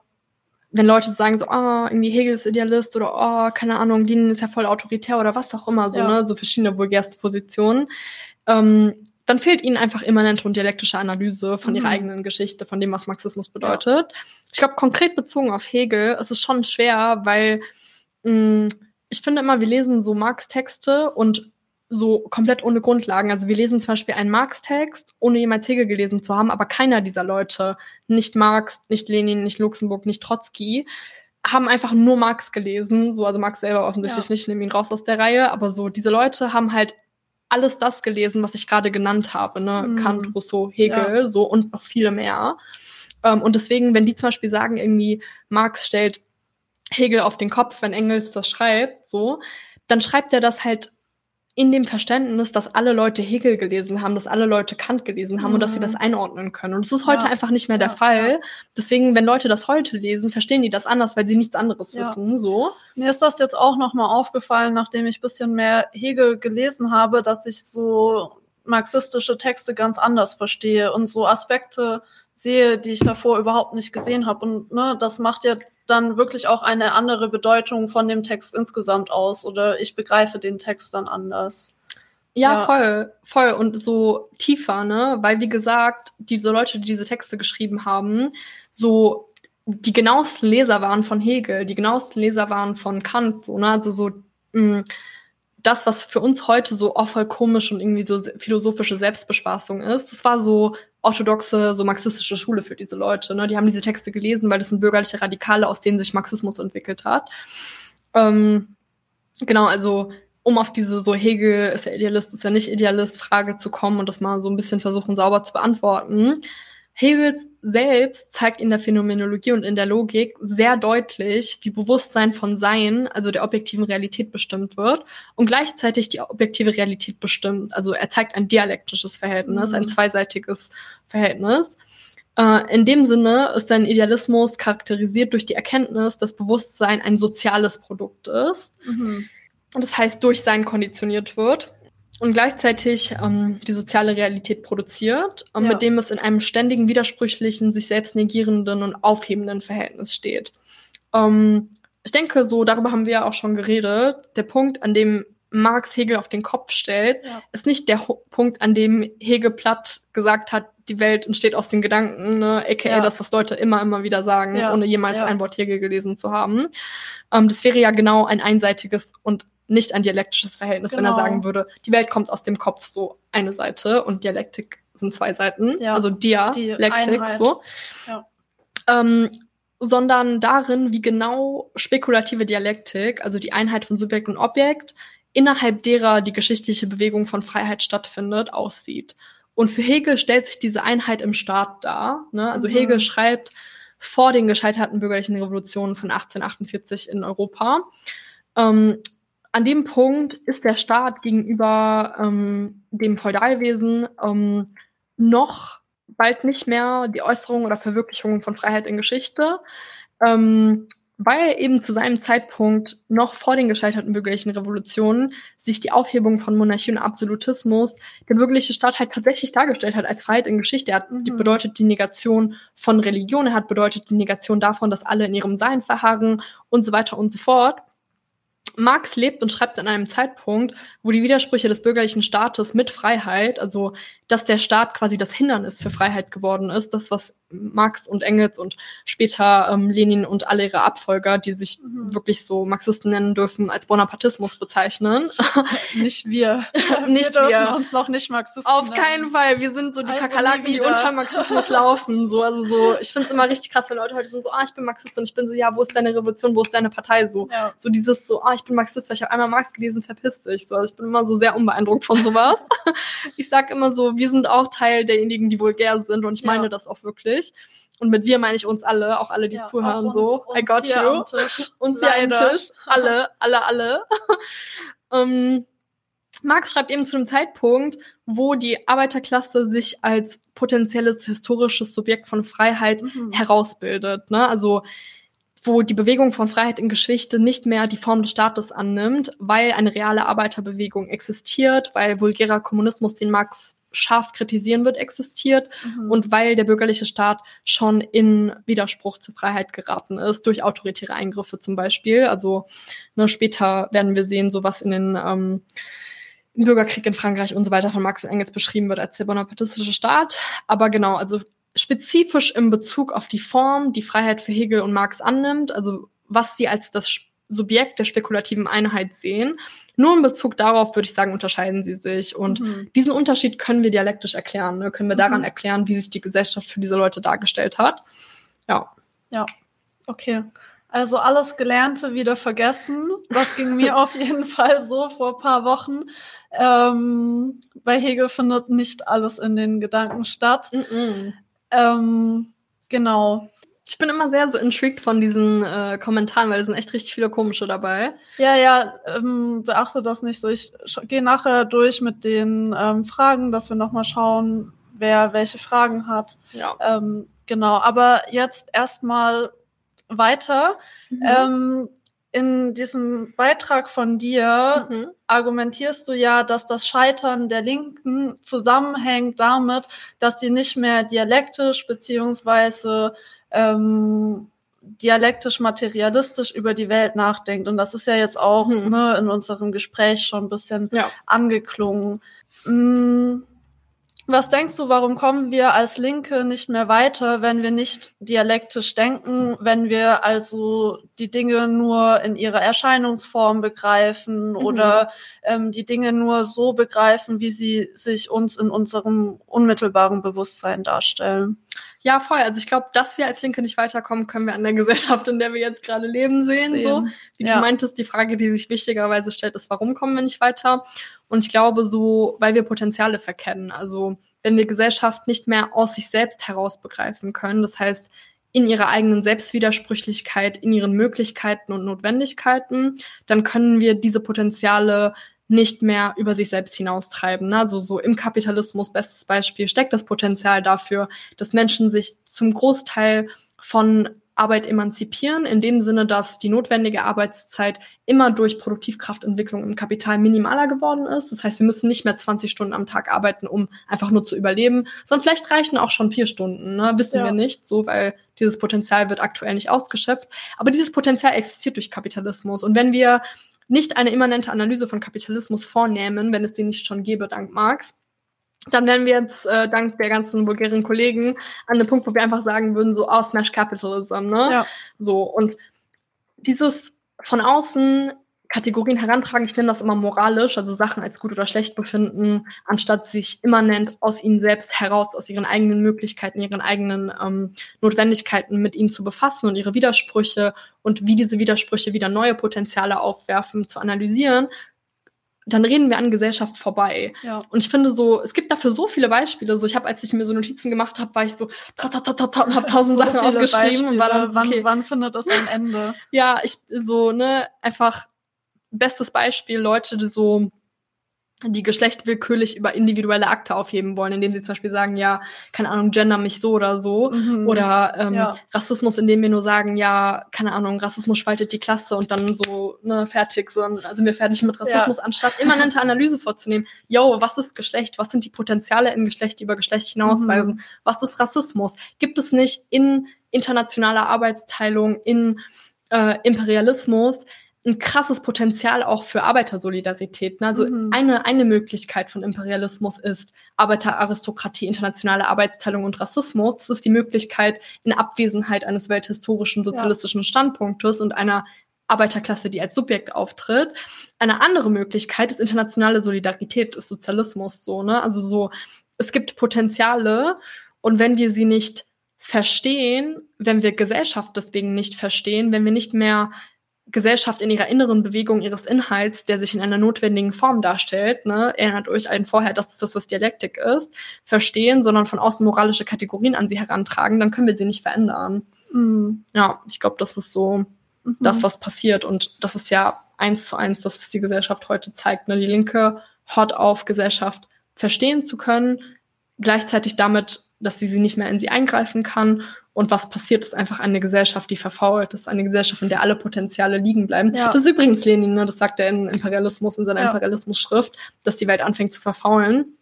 wenn Leute sagen so, ah, oh, irgendwie Hegel ist Idealist oder oh, keine Ahnung, Lenin ist ja voll autoritär oder was auch immer, so, ja. ne, so verschiedene vulgärste Positionen, ähm, dann fehlt ihnen einfach immanente und dialektische Analyse von mhm. ihrer eigenen Geschichte, von dem, was Marxismus bedeutet. Ja. Ich glaube, konkret bezogen auf Hegel ist es schon schwer, weil mh, mm, ich finde immer, wir lesen so Marx-Texte und so komplett ohne Grundlagen. Also wir lesen zum Beispiel einen Marx-Text, ohne jemals Hegel gelesen zu haben, aber keiner dieser Leute, nicht Marx, nicht Lenin, nicht Luxemburg, nicht Trotzki, haben einfach nur Marx gelesen. So, also Marx selber offensichtlich ja. nicht, nehmen ihn raus aus der Reihe, aber so, diese Leute haben halt alles das gelesen, was ich gerade genannt habe, ne? Mhm. Kant, Rousseau, Hegel, ja. so und noch viele mehr. Ähm, und deswegen, wenn die zum Beispiel sagen, irgendwie Marx stellt Hegel auf den Kopf, wenn Engels das schreibt, so, dann schreibt er das halt in dem Verständnis, dass alle Leute Hegel gelesen haben, dass alle Leute Kant gelesen haben mhm. und dass sie das mhm. einordnen können. Und das ist heute ja. einfach nicht mehr der ja, Fall. Ja. Deswegen, wenn Leute das heute lesen, verstehen die das anders, weil sie nichts anderes wissen. So. Mir ist das jetzt auch nochmal aufgefallen, nachdem ich bisschen mehr Hegel gelesen habe, dass ich so marxistische Texte ganz anders verstehe und so Aspekte sehe, die ich davor überhaupt nicht gesehen habe. Und ne, das macht ja dann wirklich auch eine andere Bedeutung von dem Text insgesamt aus oder ich begreife den Text dann anders. Ja, ja, voll, voll und so tiefer, ne? Weil wie gesagt, diese Leute, die diese Texte geschrieben haben, so die genauesten Leser waren von Hegel, die genauesten Leser waren von Kant, so, ne? Also so mh, mm, das, was für uns heute so auch voll komisch und irgendwie so philosophische Selbstbespaßung ist, das war so orthodoxe, so marxistische Schule für diese Leute. Ne? Die haben diese Texte gelesen, weil das sind bürgerliche Radikale, aus denen sich Marxismus entwickelt hat. Ähm, genau, also um auf diese so Hegel ist er Idealist, ist er nicht Idealist Frage zu kommen und das mal so ein bisschen versuchen sauber zu beantworten. Hegel selbst zeigt in der Phänomenologie und in der Logik sehr deutlich, wie Bewusstsein von Sein, also der objektiven Realität bestimmt wird und gleichzeitig die objektive Realität bestimmt. Also er zeigt ein dialektisches Verhältnis, mhm. ein zweiseitiges Verhältnis. Äh, in dem Sinne ist sein Idealismus charakterisiert durch die Erkenntnis, dass Bewusstsein ein soziales Produkt ist. Mhm. Und das heißt, durch Sein konditioniert wird und gleichzeitig ähm, die soziale Realität produziert, ähm, ja. mit dem es in einem ständigen, widersprüchlichen, sich selbst negierenden und aufhebenden Verhältnis steht. Ähm, ich denke, so darüber haben wir ja auch schon geredet. Der Punkt, an dem Marx Hegel auf den Kopf stellt, ja. ist nicht der Ho Punkt, an dem Hegel platt gesagt hat, die Welt entsteht aus den Gedanken, ne? aka ja. das, was Leute immer, immer wieder sagen, ja. ohne jemals ein Wort Hegel gelesen zu haben. Ähm, das wäre ja genau ein einseitiges und nicht ein dialektisches Verhältnis, genau. wenn er genau. sagen würde, die Welt kommt aus dem Kopf so eine Seite und Dialektik sind zwei Seiten, ja. also Dialektik so. Ja. Ähm, sondern darin, wie genau spekulative Dialektik, also die Einheit von Subjekt und Objekt, innerhalb derer die geschichtliche Bewegung von Freiheit stattfindet, aussieht. Und für Hegel stellt sich diese Einheit im Staat dar. Ne? Also mhm. Hegel schreibt vor den gescheiterten bürgerlichen Revolutionen von 1848 in Europa. Ähm, an dem Punkt ist der Staat gegenüber ähm, dem Feudalwesen ähm, noch bald nicht mehr die Äußerung oder Verwirklichung von Freiheit in Geschichte, ähm, weil eben zu seinem Zeitpunkt noch vor den gescheiterten bürgerlichen Revolutionen sich die Aufhebung von Monarchie und Absolutismus der bürgerliche Staat halt tatsächlich dargestellt hat als Freiheit in Geschichte. Er hat mhm. bedeutet die Negation von Religion, er hat bedeutet die Negation davon, dass alle in ihrem Sein verharren und so weiter und so fort. Marx lebt und schreibt in einem Zeitpunkt, wo die Widersprüche des bürgerlichen Staates mit Freiheit, also dass der Staat quasi das Hindernis für Freiheit geworden ist, das, was Marx und Engels und später ähm, Lenin und alle ihre Abfolger, die sich mhm. wirklich so Marxisten nennen dürfen, als Bonapartismus bezeichnen. Nicht wir. nicht wir. wir. uns noch nicht Marxisten Auf nennen. keinen Fall. Wir sind so die also Kakerlaken, die unter Marxismus laufen. So, also so, ich finde es immer richtig krass, wenn Leute heute sind so, ah, ich bin Marxist und ich bin so, ja, wo ist deine Revolution, wo ist deine Partei? So, ja. so dieses so, ah, ich bin Marxist, weil ich habe einmal Marx gelesen, verpiss dich. So, also ich bin immer so sehr unbeeindruckt von sowas. ich sag immer so, wir sind auch Teil derjenigen, die vulgär sind und ich meine ja. das auch wirklich. Und mit wir meine ich uns alle, auch alle, die ja, zuhören, uns, so. Uns I got you. Uns hier am Tisch. Alle, alle, alle. ähm, Marx schreibt eben zu einem Zeitpunkt, wo die Arbeiterklasse sich als potenzielles historisches Subjekt von Freiheit mhm. herausbildet. Ne? Also wo die Bewegung von Freiheit in Geschichte nicht mehr die Form des Staates annimmt, weil eine reale Arbeiterbewegung existiert, weil vulgärer Kommunismus, den Marx scharf kritisieren wird, existiert mhm. und weil der bürgerliche Staat schon in Widerspruch zur Freiheit geraten ist, durch autoritäre Eingriffe zum Beispiel. Also ne, später werden wir sehen, so was in den ähm, im Bürgerkrieg in Frankreich und so weiter von Marx und Engels beschrieben wird als der bonapartistische Staat. Aber genau, also spezifisch im Bezug auf die Form, die Freiheit für Hegel und Marx annimmt, also was sie als das Subjekt der spekulativen Einheit sehen. Nur in Bezug darauf würde ich sagen, unterscheiden sie sich. Und mhm. diesen Unterschied können wir dialektisch erklären. Ne? Können wir daran mhm. erklären, wie sich die Gesellschaft für diese Leute dargestellt hat. Ja. Ja, okay. Also alles Gelernte wieder vergessen. Das ging mir auf jeden Fall so vor ein paar Wochen. Ähm, bei Hegel findet nicht alles in den Gedanken statt. Mm ähm, genau. Ich bin immer sehr so intrigued von diesen äh, Kommentaren, weil da sind echt richtig viele komische dabei. Ja, ja, ähm, beachte das nicht so. Ich gehe nachher durch mit den ähm, Fragen, dass wir nochmal schauen, wer welche Fragen hat. Ja. Ähm, genau, aber jetzt erstmal weiter. Mhm. Ähm, in diesem Beitrag von dir mhm. argumentierst du ja, dass das Scheitern der Linken zusammenhängt damit, dass sie nicht mehr dialektisch beziehungsweise ähm, dialektisch materialistisch über die Welt nachdenkt. Und das ist ja jetzt auch mhm. ne, in unserem Gespräch schon ein bisschen ja. angeklungen. Mhm. Was denkst du, warum kommen wir als Linke nicht mehr weiter, wenn wir nicht dialektisch denken, wenn wir also die Dinge nur in ihrer Erscheinungsform begreifen mhm. oder ähm, die Dinge nur so begreifen, wie sie sich uns in unserem unmittelbaren Bewusstsein darstellen? Ja, voll. Also ich glaube, dass wir als Linke nicht weiterkommen, können wir an der Gesellschaft, in der wir jetzt gerade leben, sehen. sehen. So, wie ja. du meintest, die Frage, die sich wichtigerweise stellt, ist, warum kommen wir nicht weiter? Und ich glaube so, weil wir Potenziale verkennen. Also wenn wir Gesellschaft nicht mehr aus sich selbst heraus begreifen können, das heißt in ihrer eigenen Selbstwidersprüchlichkeit, in ihren Möglichkeiten und Notwendigkeiten, dann können wir diese Potenziale nicht mehr über sich selbst hinaustreiben. Also so im Kapitalismus, bestes Beispiel, steckt das Potenzial dafür, dass Menschen sich zum Großteil von Arbeit emanzipieren, in dem Sinne, dass die notwendige Arbeitszeit immer durch Produktivkraftentwicklung im Kapital minimaler geworden ist. Das heißt, wir müssen nicht mehr 20 Stunden am Tag arbeiten, um einfach nur zu überleben, sondern vielleicht reichen auch schon vier Stunden. Ne? Wissen ja. wir nicht, so weil dieses Potenzial wird aktuell nicht ausgeschöpft. Aber dieses Potenzial existiert durch Kapitalismus. Und wenn wir nicht eine immanente Analyse von Kapitalismus vornehmen, wenn es sie nicht schon gäbe, dank Marx, dann wären wir jetzt äh, dank der ganzen vulgären Kollegen an einem Punkt, wo wir einfach sagen würden, so, oh, Smash Capitalism, ne? Ja. So, und dieses von außen Kategorien herantragen, ich nenne das immer moralisch, also Sachen als gut oder schlecht befinden, anstatt sich immanent aus ihnen selbst heraus, aus ihren eigenen Möglichkeiten, ihren eigenen ähm, Notwendigkeiten mit ihnen zu befassen und ihre Widersprüche und wie diese Widersprüche wieder neue Potenziale aufwerfen, zu analysieren, dann reden wir an Gesellschaft vorbei. Ja. Und ich finde so, es gibt dafür so viele Beispiele. So, ich habe, als ich mir so Notizen gemacht habe, war ich so ta ta ta ta ta und habe tausend so Sachen aufgeschrieben Beispiele. und war dann so, okay. wann, wann findet das am Ende? ja, ich so ne einfach bestes Beispiel Leute, die so die Geschlecht willkürlich über individuelle Akte aufheben wollen, indem sie zum Beispiel sagen, ja, keine Ahnung, gender mich so oder so. Mhm. Oder ähm, ja. Rassismus, indem wir nur sagen, ja, keine Ahnung, Rassismus spaltet die Klasse und dann so, ne, fertig, so dann sind wir fertig mit Rassismus, ja. anstatt immanente Analyse vorzunehmen. Yo, was ist Geschlecht? Was sind die Potenziale in Geschlecht, die über Geschlecht hinausweisen? Mhm. Was ist Rassismus? Gibt es nicht in internationaler Arbeitsteilung, in äh, Imperialismus ein krasses Potenzial auch für Arbeitersolidarität. Ne? Also mhm. eine, eine Möglichkeit von Imperialismus ist Arbeiteraristokratie, internationale Arbeitsteilung und Rassismus. Das ist die Möglichkeit in Abwesenheit eines welthistorischen sozialistischen. Standpunktes und einer Arbeiterklasse, die als Subjekt auftritt. Eine andere Möglichkeit ist internationale Solidarität des Sozialismus so, ne? Also so, es gibt Potenziale und wenn wir sie nicht verstehen, wenn wir Gesellschaft deswegen nicht verstehen, wenn wir nicht mehr Gesellschaft in ihrer inneren Bewegung ihres Inhalts, der sich in einer notwendigen Form darstellt, ne, erinnert euch einen vorher, das ist das, was Dialektik ist, verstehen, sondern von außen moralische Kategorien an sie herantragen, dann können wir sie nicht verändern. Mhm. Ja, ich glaube, das ist so mhm. das, was passiert. Und das ist ja eins zu eins das, was die Gesellschaft heute zeigt. Ne? Die Linke hört auf, Gesellschaft verstehen zu können, gleichzeitig damit, dass sie sie nicht mehr in sie eingreifen kann. Und was passiert, ist einfach eine Gesellschaft, die verfault. Das ist eine Gesellschaft, in der alle Potenziale liegen bleiben. Ja. Das ist übrigens Lenin, ne? das sagt er in Imperialismus, in seiner ja. Imperialismus-Schrift, dass die Welt anfängt zu verfaulen.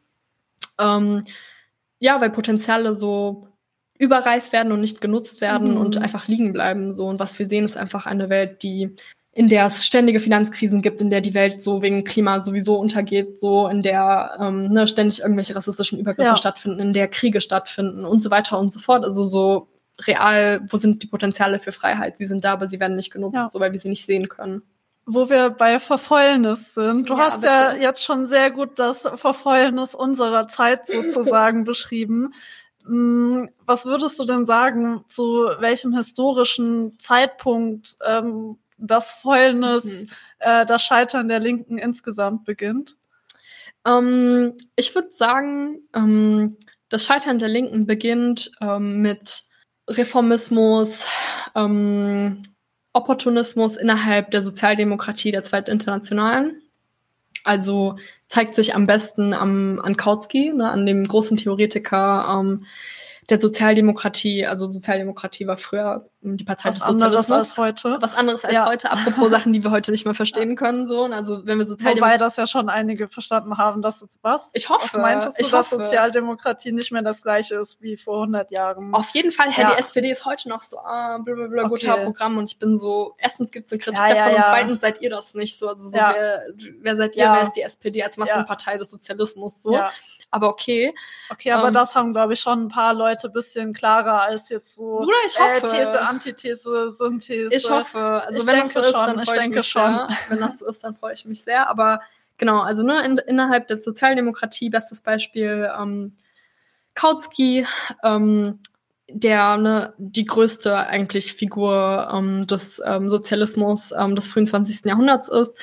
Ähm, ja, weil Potenziale so überreif werden und nicht genutzt werden mhm. und einfach liegen bleiben. So. Und was wir sehen, ist einfach eine Welt, die in der es ständige Finanzkrisen gibt, in der die Welt so wegen Klima sowieso untergeht, so in der ähm, ne, ständig irgendwelche rassistischen Übergriffe ja. stattfinden, in der Kriege stattfinden und so weiter und so fort. Also so real, wo sind die Potenziale für Freiheit? Sie sind da, aber sie werden nicht genutzt, ja. so weil wir sie nicht sehen können. Wo wir bei Verfäulnis sind. Du ja, hast bitte. ja jetzt schon sehr gut das Verfäulnis unserer Zeit sozusagen beschrieben. Hm, was würdest du denn sagen, zu welchem historischen Zeitpunkt ähm, das Fäulnis, mhm. äh, das Scheitern der Linken insgesamt beginnt? Ähm, ich würde sagen, ähm, das Scheitern der Linken beginnt ähm, mit Reformismus, ähm, Opportunismus innerhalb der Sozialdemokratie der Zweiten Internationalen. Also zeigt sich am besten am, an Kautsky, ne, an dem großen Theoretiker, ähm, der Sozialdemokratie, also Sozialdemokratie war früher die Partei was des Sozialismus. Anderes als heute. Was anderes als ja. heute, apropos Sachen, die wir heute nicht mehr verstehen können. So. Also wenn wir Sozialdemokratie. Wobei das ja schon einige verstanden haben, dass es was? Ich hoffe. Was meintest du, ich dass hoffe. Sozialdemokratie nicht mehr das gleiche ist wie vor 100 Jahren? Auf jeden Fall, Herr, ja. die SPD ist heute noch so, ah, blablabla, okay. guter Programm und ich bin so, erstens gibt es eine Kritik ja, davon und zweitens seid ihr das nicht so. Also so, wer, wer seid ihr, wer ist die SPD als Massenpartei des Sozialismus so? aber okay. Okay, aber ähm, das haben, glaube ich, schon ein paar Leute ein bisschen klarer als jetzt so Bruder, ich hoffe. Äh, These, Antithese, Synthese. Ich hoffe. Also ich wenn das so ist, dann freue ich, ich mich schon. sehr. Wenn das so ist, dann freue ich mich sehr. Aber genau, also ne, in, innerhalb der Sozialdemokratie, bestes Beispiel ähm, Kautsky, ähm, der ne, die größte eigentlich Figur ähm, des ähm, Sozialismus ähm, des frühen 20. Jahrhunderts ist.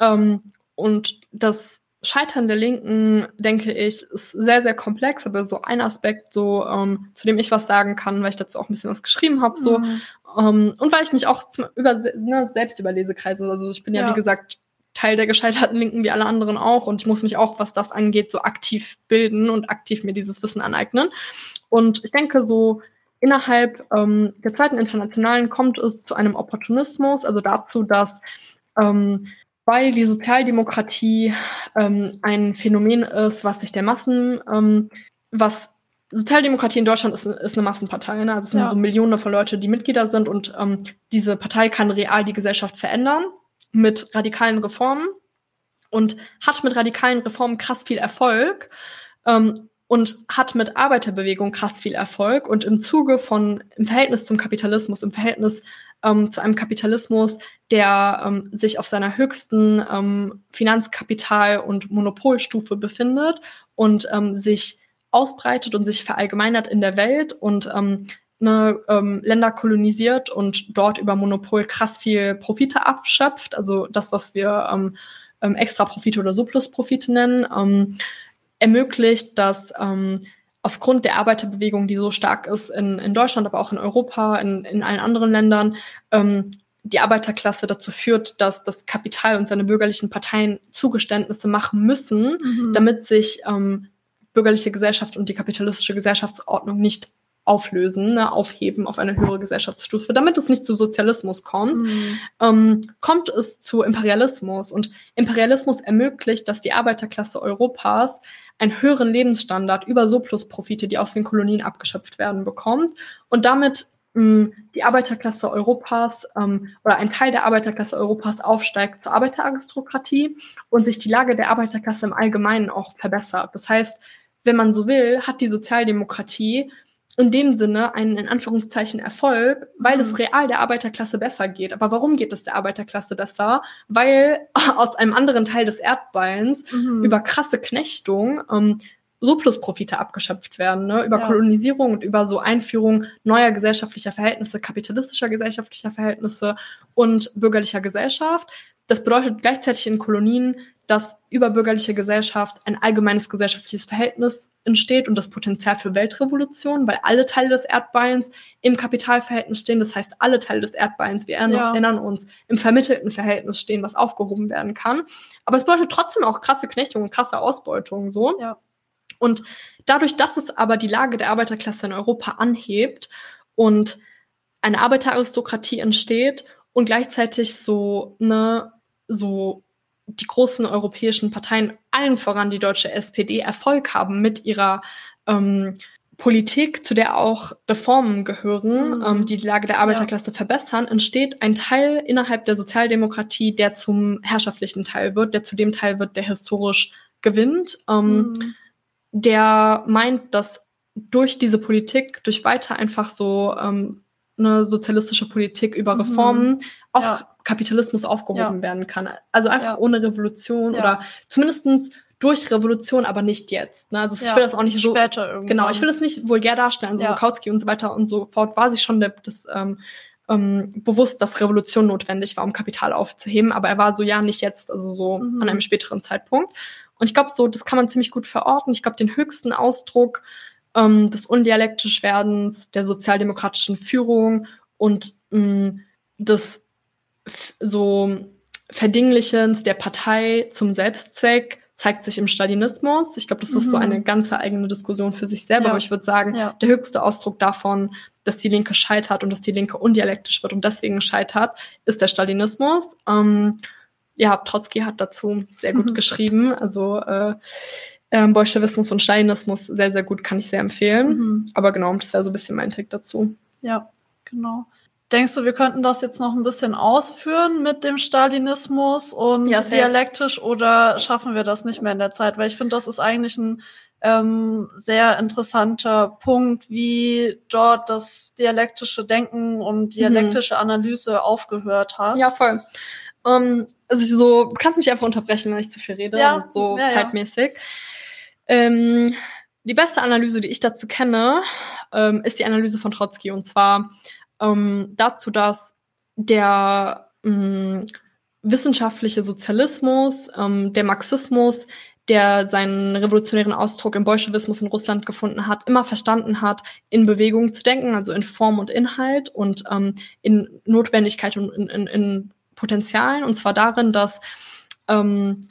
Ähm, und das Scheitern der Linken, denke ich, ist sehr, sehr komplex, aber so ein Aspekt, so ähm, zu dem ich was sagen kann, weil ich dazu auch ein bisschen was geschrieben habe, so mhm. ähm, und weil ich mich auch zum, über ne, selbst über Lesekreise, also ich bin ja, ja wie gesagt Teil der gescheiterten Linken wie alle anderen auch und ich muss mich auch, was das angeht, so aktiv bilden und aktiv mir dieses Wissen aneignen. Und ich denke so innerhalb ähm, der zweiten Internationalen kommt es zu einem Opportunismus, also dazu, dass ähm, weil die Sozialdemokratie ähm, ein Phänomen ist, was sich der Massen, ähm, was Sozialdemokratie in Deutschland ist, ist eine Massenpartei. Ne? Also es sind ja. so Millionen von Leuten, die Mitglieder sind und ähm, diese Partei kann real die Gesellschaft verändern mit radikalen Reformen und hat mit radikalen Reformen krass viel Erfolg. Ähm, und hat mit Arbeiterbewegung krass viel Erfolg und im Zuge von, im Verhältnis zum Kapitalismus, im Verhältnis ähm, zu einem Kapitalismus, der ähm, sich auf seiner höchsten ähm, Finanzkapital- und Monopolstufe befindet und ähm, sich ausbreitet und sich verallgemeinert in der Welt und ähm, ne, ähm, Länder kolonisiert und dort über Monopol krass viel Profite abschöpft, also das, was wir extra Profite oder Surplus-Profite nennen. Ermöglicht, dass ähm, aufgrund der Arbeiterbewegung, die so stark ist in, in Deutschland, aber auch in Europa, in, in allen anderen Ländern, ähm, die Arbeiterklasse dazu führt, dass das Kapital und seine bürgerlichen Parteien Zugeständnisse machen müssen, mhm. damit sich ähm, bürgerliche Gesellschaft und die kapitalistische Gesellschaftsordnung nicht auflösen, ne, aufheben auf eine höhere Gesellschaftsstufe, damit es nicht zu Sozialismus kommt, mhm. ähm, kommt es zu Imperialismus. Und Imperialismus ermöglicht, dass die Arbeiterklasse Europas einen höheren Lebensstandard über Surplusprofite, die aus den Kolonien abgeschöpft werden, bekommt und damit die Arbeiterklasse Europas ähm, oder ein Teil der Arbeiterklasse Europas aufsteigt zur Arbeiteraristokratie und sich die Lage der Arbeiterklasse im Allgemeinen auch verbessert. Das heißt, wenn man so will, hat die Sozialdemokratie in dem Sinne einen in Anführungszeichen Erfolg, weil mhm. es real der Arbeiterklasse besser geht. Aber warum geht es der Arbeiterklasse besser? Weil aus einem anderen Teil des Erdballs mhm. über krasse Knechtung ähm, Surplusprofite abgeschöpft werden, ne? über ja. Kolonisierung und über so Einführung neuer gesellschaftlicher Verhältnisse, kapitalistischer gesellschaftlicher Verhältnisse und bürgerlicher Gesellschaft. Das bedeutet gleichzeitig in Kolonien, dass über bürgerliche Gesellschaft ein allgemeines gesellschaftliches Verhältnis entsteht und das Potenzial für Weltrevolution, weil alle Teile des Erdbeins im Kapitalverhältnis stehen. Das heißt, alle Teile des Erdbeins, wir ja. erinnern uns, im vermittelten Verhältnis stehen, was aufgehoben werden kann. Aber es bedeutet trotzdem auch krasse Knechtung und krasse Ausbeutung, so. Ja. Und dadurch, dass es aber die Lage der Arbeiterklasse in Europa anhebt und eine Arbeiteraristokratie entsteht und gleichzeitig so, ne, so die großen europäischen Parteien, allen voran die deutsche SPD, Erfolg haben mit ihrer ähm, Politik, zu der auch Reformen gehören, mhm. ähm, die die Lage der Arbeiterklasse ja. verbessern, entsteht ein Teil innerhalb der Sozialdemokratie, der zum herrschaftlichen Teil wird, der zu dem Teil wird, der historisch gewinnt. Ähm, mhm der meint, dass durch diese Politik, durch weiter einfach so ähm, eine sozialistische Politik über mhm. Reformen mhm. auch ja. Kapitalismus aufgehoben ja. werden kann. Also einfach ja. ohne Revolution oder zumindestens durch Revolution, aber nicht jetzt. Ne? Also ich will das auch nicht so. Später irgendwann. Genau, ich will das nicht vulgär darstellen. Also ja. so Kautsky und so weiter und so fort war sich schon der, das ähm, ähm, bewusst, dass Revolution notwendig war, um Kapital aufzuheben. Aber er war so, ja, nicht jetzt, also so mhm. an einem späteren Zeitpunkt. Und ich glaube, so, das kann man ziemlich gut verorten. Ich glaube, den höchsten Ausdruck ähm, des undialektisch Werdens, der sozialdemokratischen Führung und mh, mm, des so Verdinglichens der Partei zum Selbstzweck zeigt sich im Stalinismus. Ich glaube, das ist mhm. so eine ganze eigene Diskussion für sich selber, ja. aber ich würde sagen, ja. der höchste Ausdruck davon, dass die Linke scheitert und dass die Linke undialektisch wird und deswegen scheitert, ist der Stalinismus. Ähm, ja, Trotzki hat dazu sehr gut mhm. geschrieben. Also äh, ähm, Bolschewismus und Stalinismus sehr, sehr gut, kann ich sehr empfehlen. Mhm. Aber genau, das wäre so ein bisschen mein Trick dazu. Ja, genau. Denkst du, wir könnten das jetzt noch ein bisschen ausführen mit dem Stalinismus und ja, dialektisch oder schaffen wir das nicht mehr in der Zeit? Weil ich finde, das ist eigentlich ein ähm, sehr interessanter Punkt, wie dort das dialektische Denken und dialektische mhm. Analyse aufgehört hat. Ja, voll. Um, ähm, also so, du kannst mich einfach unterbrechen, wenn ich zu viel rede, ja, so ja, zeitmäßig. Ja. Ähm, die beste Analyse, die ich dazu kenne, ähm, ist die Analyse von Trotzki und zwar ähm, dazu, dass der ähm, wissenschaftliche Sozialismus, ähm, der Marxismus, der seinen revolutionären Ausdruck im Bolschewismus in Russland gefunden hat, immer verstanden hat, in Bewegung zu denken, also in Form und Inhalt und ähm, in Notwendigkeit und in, in, in Potenzialen, und zwar darin, dass ähm,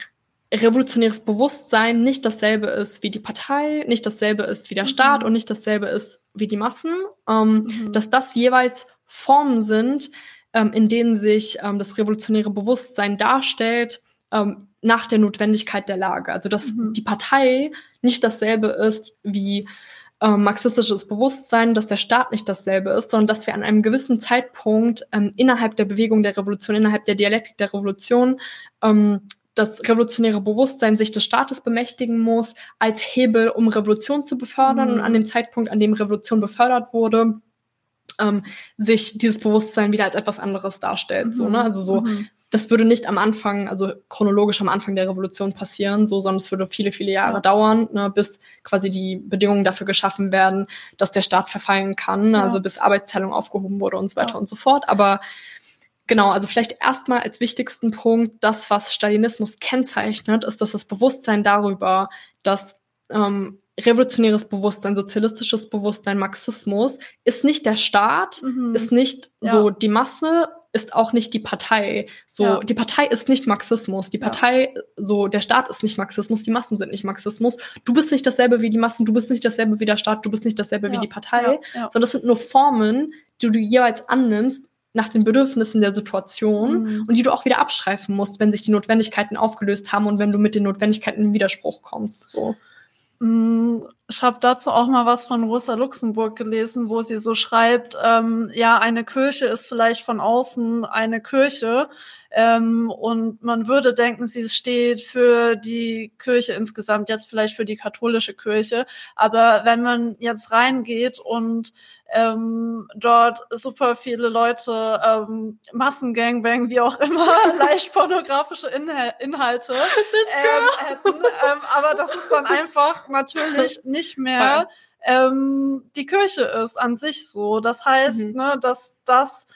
revolutionäres Bewusstsein nicht dasselbe ist wie die Partei, nicht dasselbe ist wie der mhm. Staat und nicht dasselbe ist wie die Massen, ähm, mhm. dass das jeweils Formen sind, ähm, in denen sich ähm, das revolutionäre Bewusstsein darstellt ähm, nach der Notwendigkeit der Lage. Also dass mhm. die Partei nicht dasselbe ist wie äh, marxistisches Bewusstsein, dass der Staat nicht dasselbe ist, sondern dass wir an einem gewissen Zeitpunkt ähm, innerhalb der Bewegung der Revolution, innerhalb der Dialektik der Revolution, ähm, das revolutionäre Bewusstsein sich des Staates bemächtigen muss, als Hebel, um Revolution zu befördern. Mhm. Und an dem Zeitpunkt, an dem Revolution befördert wurde, ähm, sich dieses Bewusstsein wieder als etwas anderes darstellt. Mhm. So, ne? Also so mhm das würde nicht am Anfang, also chronologisch am Anfang der Revolution passieren, so, sondern es würde viele, viele Jahre ja. dauern, ne, bis quasi die Bedingungen dafür geschaffen werden, dass der Staat verfallen kann, ja. also bis Arbeitsteilung aufgehoben wurde und so weiter ja. und so fort. Aber genau, also vielleicht erstmal als wichtigsten Punkt, das, was Stalinismus kennzeichnet, ist, dass das Bewusstsein darüber, dass ähm, revolutionäres Bewusstsein, sozialistisches Bewusstsein, Marxismus ist nicht der Staat, mhm. ist nicht ja. so die Masse, ist auch nicht die Partei. So, ja. die Partei ist nicht Marxismus. Die Partei, ja. so, der Staat ist nicht Marxismus, die Massen sind nicht Marxismus. Du bist nicht dasselbe wie die Massen, du bist nicht dasselbe wie der Staat, du bist nicht dasselbe wie die Partei, sondern das sind nur Formen, die du jeweils annimmst, nach den Bedürfnissen der Situation mhm. und die du auch wieder abschreifen musst, wenn sich die Notwendigkeiten aufgelöst haben und wenn du mit den Notwendigkeiten in Widerspruch kommst. So. Mm, Ich habe dazu auch mal was von Rosa Luxemburg gelesen, wo sie so schreibt, ähm, ja, eine Kirche ist vielleicht von außen eine Kirche ähm, und man würde denken, sie steht für die Kirche insgesamt, jetzt vielleicht für die katholische Kirche, aber wenn man jetzt reingeht und ähm, dort super viele Leute ähm, Massengangbang, wie auch immer, leicht pornografische Inhal Inhalte ähm, hätten. Ähm, aber das ist dann einfach natürlich nicht mehr ähm, die Kirche ist an sich so. Das heißt, mhm. ne, dass das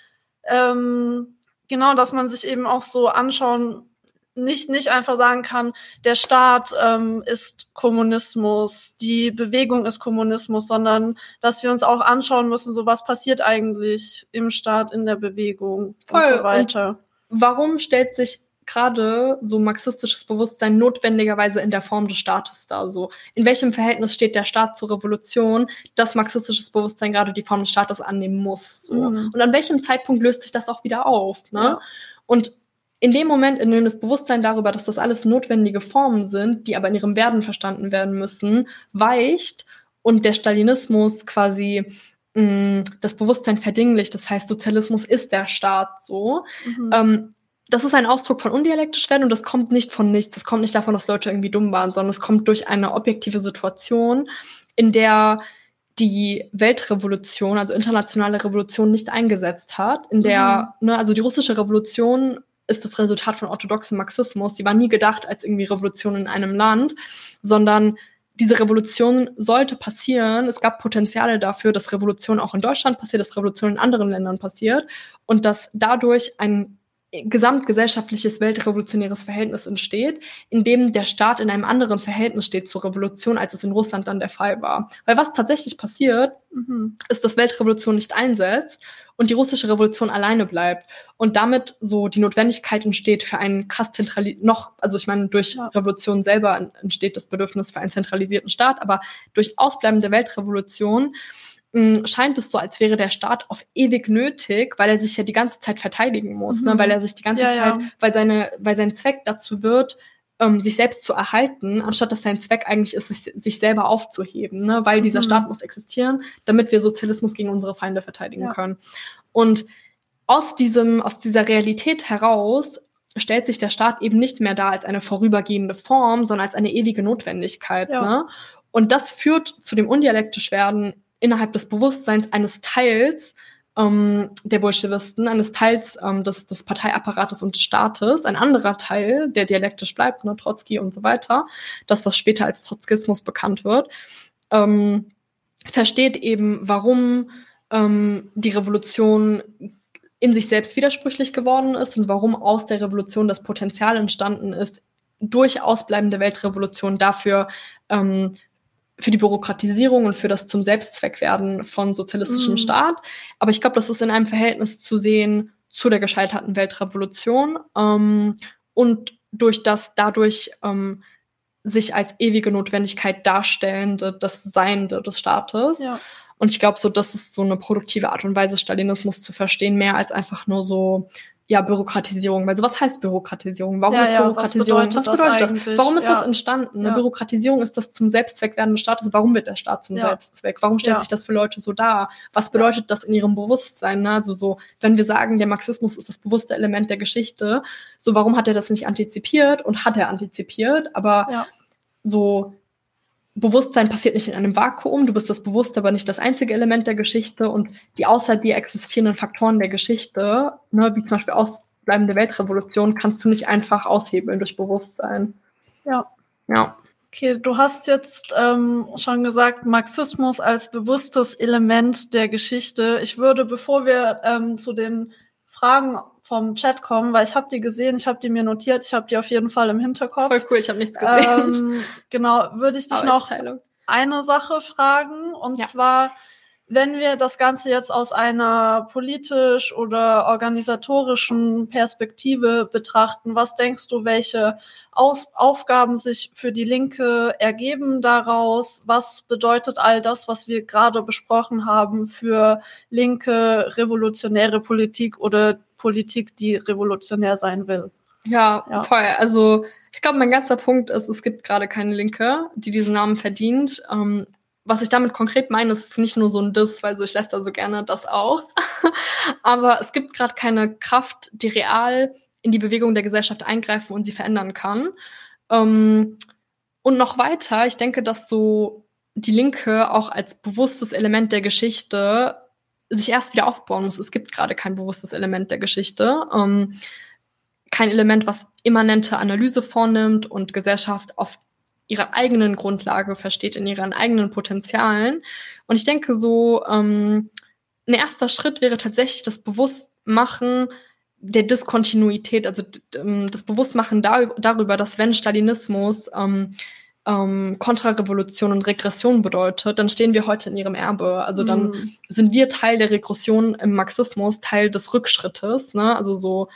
ähm, genau, dass man sich eben auch so anschauen nicht, nicht einfach sagen kann, der Staat ähm, ist Kommunismus, die Bewegung ist Kommunismus, sondern dass wir uns auch anschauen müssen, so was passiert eigentlich im Staat, in der Bewegung Voll. und so weiter. Und warum stellt sich gerade so marxistisches Bewusstsein notwendigerweise in der Form des Staates dar? So, in welchem Verhältnis steht der Staat zur Revolution, dass marxistisches Bewusstsein gerade die Form des Staates annehmen muss? So. Mhm. Und an welchem Zeitpunkt löst sich das auch wieder auf? Ne? Ja. Und in dem Moment, in dem das Bewusstsein darüber, dass das alles notwendige Formen sind, die aber in ihrem Werden verstanden werden müssen, weicht und der Stalinismus quasi mh, mm, das Bewusstsein verdinglicht, das heißt, Sozialismus ist der Staat so, mhm. ähm, das ist ein Ausdruck von undialektisch werden und das kommt nicht von nichts. Das kommt nicht davon, dass Leute irgendwie dumm waren, sondern es kommt durch eine objektive Situation, in der die Weltrevolution, also internationale Revolution, nicht eingesetzt hat, in der, mhm. ne, also die russische Revolution ist das Resultat von orthodoxem Marxismus. Die war nie gedacht als irgendwie Revolution in einem Land, sondern diese Revolution sollte passieren. Es gab Potenziale dafür, dass Revolution auch in Deutschland passiert, dass Revolution in anderen Ländern passiert und dass dadurch ein gesamtgesellschaftliches weltrevolutionäres Verhältnis entsteht, in dem der Staat in einem anderen Verhältnis steht zur Revolution, als es in Russland dann der Fall war. Weil was tatsächlich passiert, mhm. ist, dass Weltrevolution nicht einsetzt und die russische Revolution alleine bleibt und damit so die Notwendigkeit entsteht für einen krass zentralisierten, noch, also ich meine, durch ja. Revolution selber entsteht das Bedürfnis für einen zentralisierten Staat, aber durch Ausbleiben der Weltrevolution scheint es so, als wäre der Staat auf ewig nötig, weil er sich ja die ganze Zeit verteidigen muss, ne? mhm. ne? weil er sich die ganze ja, Zeit, ja. weil seine, weil sein Zweck dazu wird, ähm, sich selbst zu erhalten, anstatt dass sein Zweck eigentlich ist, sich, selber aufzuheben, ne? weil dieser mhm. Staat muss existieren, damit wir Sozialismus gegen unsere Feinde verteidigen ja. können. Und aus diesem, aus dieser Realität heraus stellt sich der Staat eben nicht mehr da als eine vorübergehende Form, sondern als eine ewige Notwendigkeit. Ne? Und das führt zu dem undialektisch werden innerhalb des Bewusstseins eines Teils ähm, der Bolschewisten, eines Teils ähm, des, des Parteiapparates und des Staates, ein anderer Teil, der dialektisch bleibt, ne, Trotzki und so weiter, das, was später als Trotzkismus bekannt wird, ähm, versteht eben, warum ähm, die Revolution in sich selbst widersprüchlich geworden ist und warum aus der Revolution das Potenzial entstanden ist, durch ausbleibende Weltrevolution dafür ähm, für die Bürokratisierung und für das zum Selbstzweck werden von sozialistischem mhm. Staat. Aber ich glaube, das ist in einem Verhältnis zu sehen zu der gescheiterten Weltrevolution ähm, und durch das dadurch ähm, sich als ewige Notwendigkeit darstellende, das Seiende des Staates. Ja. Und ich glaube, so das ist so eine produktive Art und Weise, Stalinismus zu verstehen, mehr als einfach nur so ja, Bürokratisierung. Weil so was heißt Bürokratisierung? Warum ja, ist Bürokratisierung? Ja, was bedeutet, was bedeutet das? Warum ist ja. das entstanden? Eine Bürokratisierung ist das zum Selbstzweck werdende Staates. Warum wird der Staat zum Selbstzweck? Warum stellt sich das für Leute so dar? Was bedeutet das in ihrem Bewusstsein? Ne? Also so, wenn wir sagen, der Marxismus ist das bewusste Element der Geschichte, so warum hat er das nicht antizipiert? Und hat er antizipiert? Aber so Bewusstsein passiert nicht in einem Vakuum. Du bist das Bewusste, aber nicht das einzige Element der Geschichte. Und die außer dir existierenden Faktoren der Geschichte, ne, wie zum Beispiel ausbleibende Weltrevolution, kannst du nicht einfach aushebeln durch Bewusstsein. Ja. Ja. Okay, du hast jetzt ähm, schon gesagt, Marxismus als bewusstes Element der Geschichte. Ich würde, bevor wir ähm, zu den Fragen vom Chat kommen, weil ich habe die gesehen, ich habe die mir notiert, ich habe die auf jeden Fall im Hinterkopf. Voll cool, ich habe nichts gesehen. Ähm, genau, würde ich dich noch eine Sache fragen und ja. zwar, wenn wir das Ganze jetzt aus einer politisch oder organisatorischen Perspektive betrachten, was denkst du, welche aus Aufgaben sich für die Linke ergeben daraus? Was bedeutet all das, was wir gerade besprochen haben, für linke revolutionäre Politik oder Politik, die revolutionär sein will. Ja, ja. voll. Also ich glaube, mein ganzer Punkt ist, es gibt gerade keine Linke, die diesen Namen verdient. Ähm, was ich damit konkret meine, ist nicht nur so ein Diss, weil so ich lässt da so gerne das auch. Aber es gibt gerade keine Kraft, die real in die Bewegung der Gesellschaft eingreifen und sie verändern kann. Ähm, und noch weiter, ich denke, dass so die Linke auch als bewusstes Element der Geschichte sich erst wieder aufbauen muss. Es gibt gerade kein bewusstes Element der Geschichte. Ähm, kein Element, was immanente Analyse vornimmt und Gesellschaft auf ihrer eigenen Grundlage versteht, in ihren eigenen Potenzialen. Und ich denke so, ähm, ein erster Schritt wäre tatsächlich das Bewusstmachen der Diskontinuität, also ähm, das Bewusstmachen darüber, dass wenn Stalinismus ähm, ähm, Kontrarevolution und Regression bedeutet, dann stehen wir heute in ihrem Erbe. Also dann mm. sind wir Teil der Regression im Marxismus, Teil des Rückschrittes, ne? Also so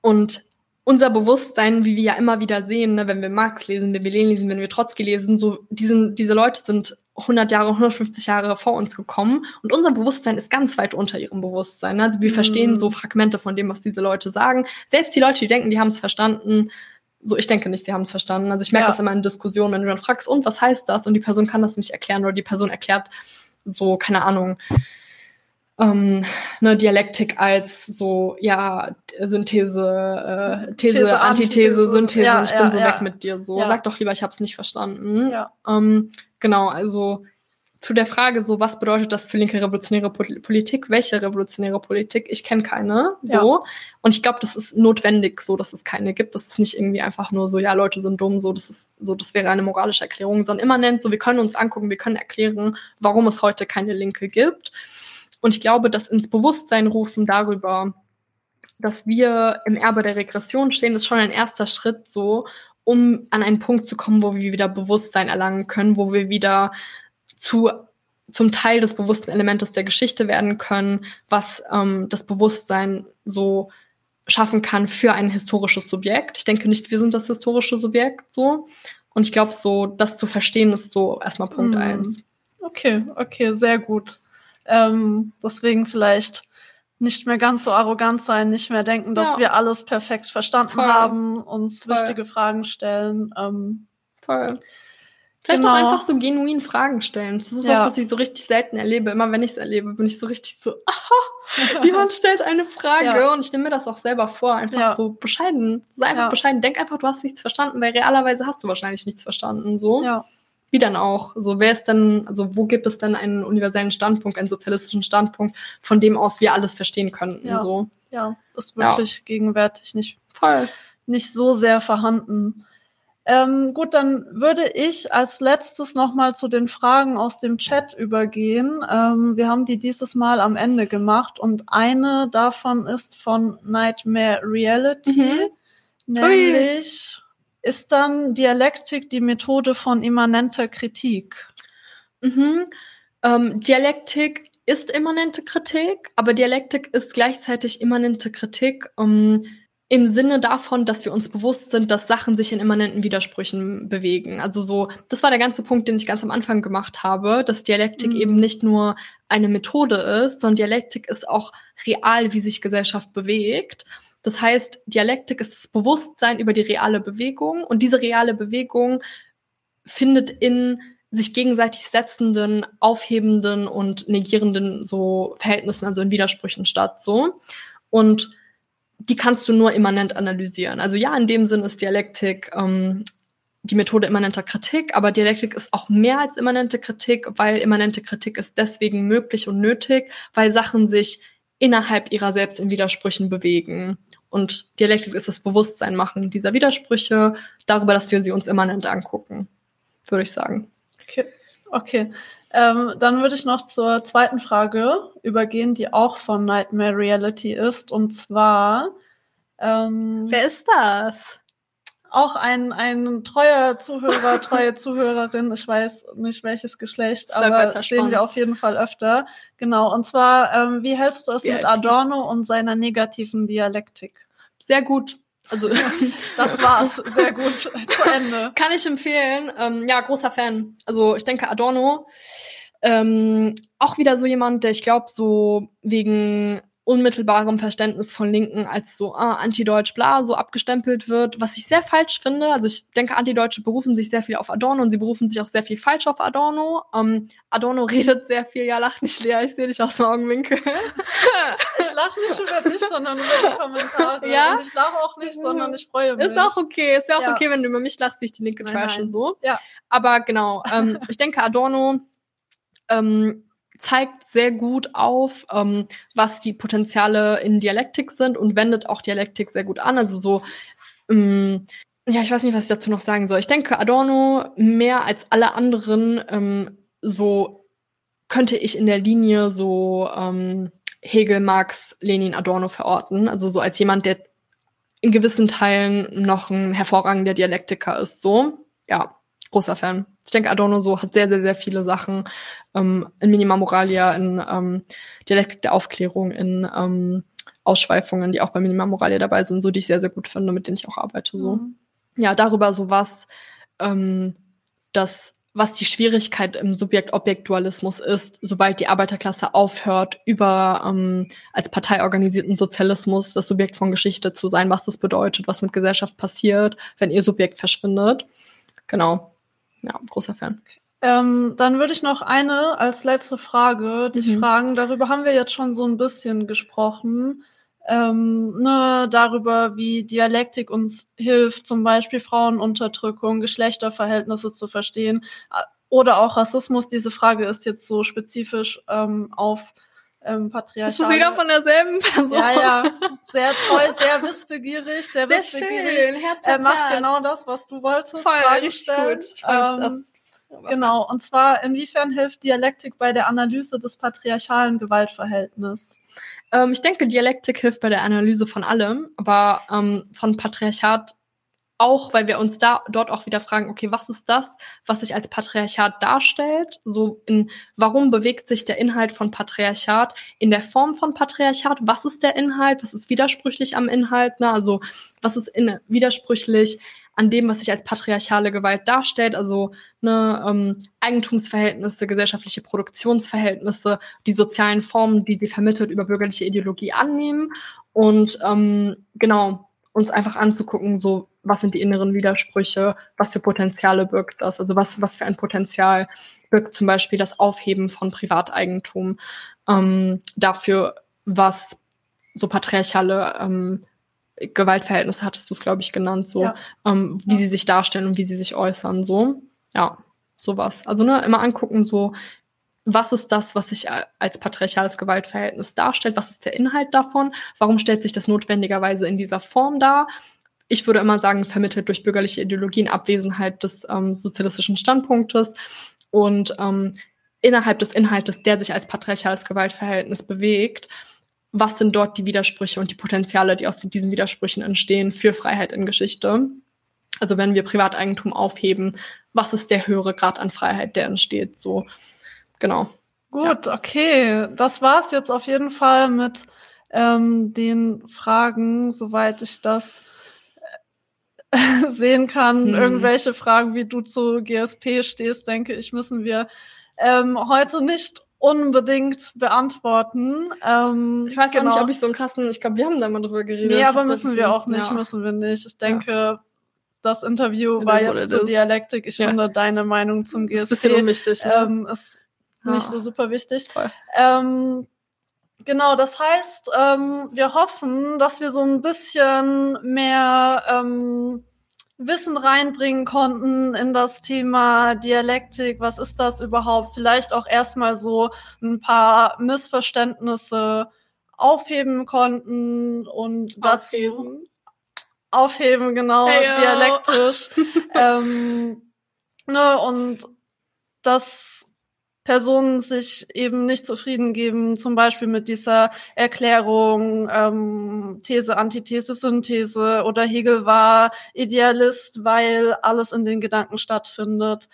und unser Bewusstsein, wie wir ja immer wieder sehen, ne, wenn wir Marx lesen, wenn wir Lenin lesen, wenn wir Trotzki lesen, so diesen, diese Leute sind 100 Jahre, 150 Jahre vor uns gekommen und unser Bewusstsein ist ganz weit unter ihrem Bewusstsein. Ne? Also wir mm. verstehen so Fragmente von dem, was diese Leute sagen. Selbst die Leute, die denken, die haben es verstanden, so ich denke nicht, sie haben es verstanden. Also ich merke ja. das immer in Diskussionen, wenn du dann fragst, und was heißt das? Und die Person kann das nicht erklären oder die Person erklärt so, keine Ahnung, ähm, eine Dialektik als so, ja, Synthese, äh, These, These Antithese, Synthese, ja, ich ja, bin so weg mit dir. So, sag doch lieber, ich habe es nicht verstanden. Ja. Ähm, genau, also zu der Frage, so was bedeutet das für linke revolutionäre Politik? Welche revolutionäre Politik? Ich kenne keine. So. Ja. Und ich glaube, das ist notwendig, so dass es keine gibt. Das ist nicht irgendwie einfach nur so, ja, Leute sind dumm, so, das ist so, das wäre eine moralische Erklärung, sondern immanent, so, wir können uns angucken, wir können erklären, warum es heute keine Linke gibt. Und ich glaube, das ins Bewusstsein rufen darüber, dass wir im Erbe der Regression stehen, ist schon ein erster Schritt so, um an einen Punkt zu kommen, wo wir wieder Bewusstsein erlangen können, wo wir wieder zu zum Teil des bewussten Elementes der Geschichte werden können, was ähm, das Bewusstsein so schaffen kann für ein historisches Subjekt. Ich denke nicht, wir sind das historische Subjekt so. Und ich glaube, so das zu verstehen ist so erstmal Punkt hm. eins. Okay, okay, sehr gut. Ähm, deswegen vielleicht nicht mehr ganz so arrogant sein, nicht mehr denken, dass ja. wir alles perfekt verstanden Voll. haben, uns Voll. wichtige Fragen stellen. Ähm, Voll. Vielleicht genau. auch einfach so genuin Fragen stellen. Das ist ja. was, was ich so richtig selten erlebe. Immer wenn ich es erlebe, bin ich so richtig so, aha, jemand stellt eine Frage. Ja. Und ich nehme mir das auch selber vor. Einfach ja. so bescheiden. Sei einfach bescheiden. Denk einfach, du hast nichts verstanden, weil realerweise hast du wahrscheinlich nichts verstanden. So. Ja. Wie dann auch? So, wer ist denn, also wo gibt es denn einen universellen Standpunkt, einen sozialistischen Standpunkt, von dem aus wir alles verstehen könnten? Ja, so. ja ist wirklich gegenwärtig nicht voll, nicht so sehr vorhanden. Ähm, gut, dann würde ich als letztes nochmal zu den Fragen aus dem Chat übergehen. Ähm, wir haben die dieses Mal am Ende gemacht und eine davon ist von Nightmare Reality, mhm. nämlich Ui. ist dann Dialektik die Methode von immanenter Kritik? Mhm. Ähm, Dialektik ist immanente Kritik, aber Dialektik ist gleichzeitig immanente Kritik. Um, im Sinne davon, dass wir uns bewusst sind, dass Sachen sich in immanenten Widersprüchen bewegen. Also so, das war der ganze Punkt, den ich ganz am Anfang gemacht habe, dass Dialektik mhm. eben nicht nur eine Methode ist, sondern Dialektik ist auch real, wie sich Gesellschaft bewegt. Das heißt, Dialektik ist das Bewusstsein über die reale Bewegung und diese reale Bewegung findet in sich gegenseitig setzenden, aufhebenden und negierenden so Verhältnissen, also in Widersprüchen statt, so. Und die kannst du nur immanent analysieren. Also ja, in dem Sinn ist Dialektik ähm, die Methode immanenter Kritik, aber Dialektik ist auch mehr als immanente Kritik, weil immanente Kritik ist deswegen möglich und nötig, weil Sachen sich innerhalb ihrer selbst in Widersprüchen bewegen. Und Dialektik ist das Bewusstsein machen dieser Widersprüche, darüber, dass wir sie uns immanent angucken, würde ich sagen. Okay. okay. Ähm, dann würde ich noch zur zweiten Frage übergehen, die auch von Nightmare Reality ist. Und zwar. Ähm, Wer ist das? Auch ein, ein treuer Zuhörer, treue Zuhörerin. Ich weiß nicht welches Geschlecht, aber sehen wir auf jeden Fall öfter. Genau. Und zwar, ähm, wie hältst du es mit Adorno und seiner negativen Dialektik? Sehr gut. Also das war's, sehr gut zu Ende. Kann ich empfehlen. Ähm, ja, großer Fan. Also ich denke Adorno ähm, auch wieder so jemand, der ich glaube so wegen unmittelbarem Verständnis von Linken als so ah, antideutsch bla so abgestempelt wird, was ich sehr falsch finde. Also ich denke, Antideutsche berufen sich sehr viel auf Adorno und sie berufen sich auch sehr viel falsch auf Adorno. Ähm, Adorno redet sehr viel, ja, lach nicht, Lea, ich sehe dich aus dem Augenwinkel. ich lache nicht über dich, sondern über die Kommentare. Ja? Und ich lache auch nicht, sondern ich freue mich. Ist auch okay, ist ja auch ja. okay, wenn du über mich lachst, wie ich die Linke trashe, so. Ja. Aber genau, ähm, ich denke, Adorno ähm, zeigt sehr gut auf, ähm, was die Potenziale in Dialektik sind und wendet auch Dialektik sehr gut an. Also so, ähm, ja, ich weiß nicht, was ich dazu noch sagen soll. Ich denke, Adorno mehr als alle anderen ähm, so könnte ich in der Linie so ähm, Hegel, Marx, Lenin, Adorno verorten. Also so als jemand, der in gewissen Teilen noch ein hervorragender Dialektiker ist. So, ja großer Fan. Ich denke, Adorno so hat sehr, sehr, sehr viele Sachen ähm, in Minima Moralia, in ähm, Dialektik der Aufklärung, in ähm, Ausschweifungen, die auch bei Minima Moralia dabei sind, so die ich sehr, sehr gut finde, mit denen ich auch arbeite. So. Mhm. Ja, darüber so was, ähm, das was die Schwierigkeit im Subjekt-Objekt-Dualismus ist, sobald die Arbeiterklasse aufhört, über ähm, als parteiorganisierten Sozialismus das Subjekt von Geschichte zu sein, was das bedeutet, was mit Gesellschaft passiert, wenn ihr Subjekt verschwindet. Genau ja, großer Fan. Ähm, dann würde ich noch eine als letzte Frage dich mhm. fragen. Darüber haben wir jetzt schon so ein bisschen gesprochen. Ähm, ne, darüber, wie Dialektik uns hilft, zum Beispiel Frauenunterdrückung, Geschlechterverhältnisse zu verstehen oder auch Rassismus. Diese Frage ist jetzt so spezifisch ähm, auf ähm, Patriarchat. Ist du wieder von derselben Person? Ja, ja. Sehr treu, sehr wissbegierig, sehr, sehr wissbegierig. Schön. Herz, er macht genau das, was du wolltest. Voll, richtig gut. Ich freue mich, ähm, das. Genau, und zwar, inwiefern hilft Dialektik bei der Analyse des patriarchalen Gewaltverhältnisses? Ähm, ich denke, Dialektik hilft bei der Analyse von allem, aber ähm, von Patriarchat auch, weil wir uns da dort auch wieder fragen, okay, was ist das, was sich als Patriarchat darstellt? So in warum bewegt sich der Inhalt von Patriarchat in der Form von Patriarchat? Was ist der Inhalt? Was ist widersprüchlich am Inhalt? Ne? Also was ist in, widersprüchlich an dem, was sich als patriarchale Gewalt darstellt? Also ne, ähm, Eigentumsverhältnisse, gesellschaftliche Produktionsverhältnisse, die sozialen Formen, die sie vermittelt über bürgerliche Ideologie annehmen und ähm, genau uns einfach anzugucken, so was sind die inneren Widersprüche, was für Potenziale birgt das, also was, was für ein Potenzial birgt zum Beispiel das Aufheben von Privateigentum ähm, dafür, was so patriarchale ähm, Gewaltverhältnisse hattest du es, glaube ich, genannt, so ja. ähm, wie ja. sie sich darstellen und wie sie sich äußern, so ja, sowas. Also ne, immer angucken, so was ist das, was sich als patriarchales Gewaltverhältnis darstellt? Was ist der Inhalt davon? Warum stellt sich das notwendigerweise in dieser Form dar? Ich würde immer sagen, vermittelt durch bürgerliche Ideologien Abwesenheit des ähm, sozialistischen Standpunktes und ähm, innerhalb des Inhaltes, der sich als patriarchales Gewaltverhältnis bewegt, was sind dort die Widersprüche und die Potenziale, die aus diesen Widersprüchen entstehen für Freiheit in Geschichte? Also wenn wir Privateigentum aufheben, was ist der höhere Grad an Freiheit, der entsteht? So, genau. Gut, ja. okay. Das war's jetzt auf jeden Fall mit ähm, den Fragen, soweit ich das sehen kann. Mhm. Irgendwelche Fragen, wie du zu GSP stehst, denke ich, müssen wir ähm, heute nicht unbedingt beantworten. Ähm, ich weiß genau. nicht, ob ich so einen krassen, ich glaube, wir haben da mal drüber geredet. Nee, aber müssen wir auch nicht, ja. müssen wir nicht. Ich denke, ja. das Interview das war jetzt zur Dialektik. Ich ja. finde deine Meinung zum GSP ist, bisschen unwichtig, ähm, ist nicht so super wichtig. Ähm, Genau, das heißt, ähm, wir hoffen, dass wir so ein bisschen mehr ähm, Wissen reinbringen konnten in das Thema Dialektik. Was ist das überhaupt? Vielleicht auch erstmal so ein paar Missverständnisse aufheben konnten und dazu aufheben, aufheben genau, hey, dialektisch. ähm, ne, und das Personen sich eben nicht zufrieden geben, zum Beispiel mit dieser Erklärung ähm, These, Antithese, Synthese oder Hegel war Idealist, weil alles in den Gedanken stattfindet.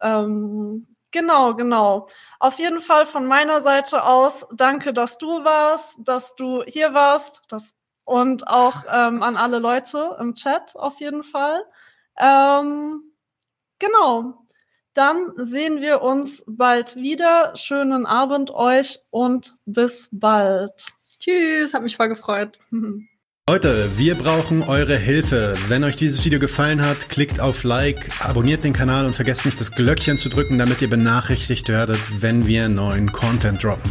Ähm, genau, genau. Auf jeden Fall von meiner Seite aus, danke, dass du warst, dass du hier warst das, und auch ähm, an alle Leute im Chat auf jeden Fall. Ähm, genau. Dann sehen wir uns bald wieder. Schönen Abend euch und bis bald. Tschüss, hat mich voll gefreut. Leute, wir brauchen eure Hilfe. Wenn euch dieses Video gefallen hat, klickt auf Like, abonniert den Kanal und vergesst nicht das Glöckchen zu drücken, damit ihr benachrichtigt werdet, wenn wir neuen Content droppen.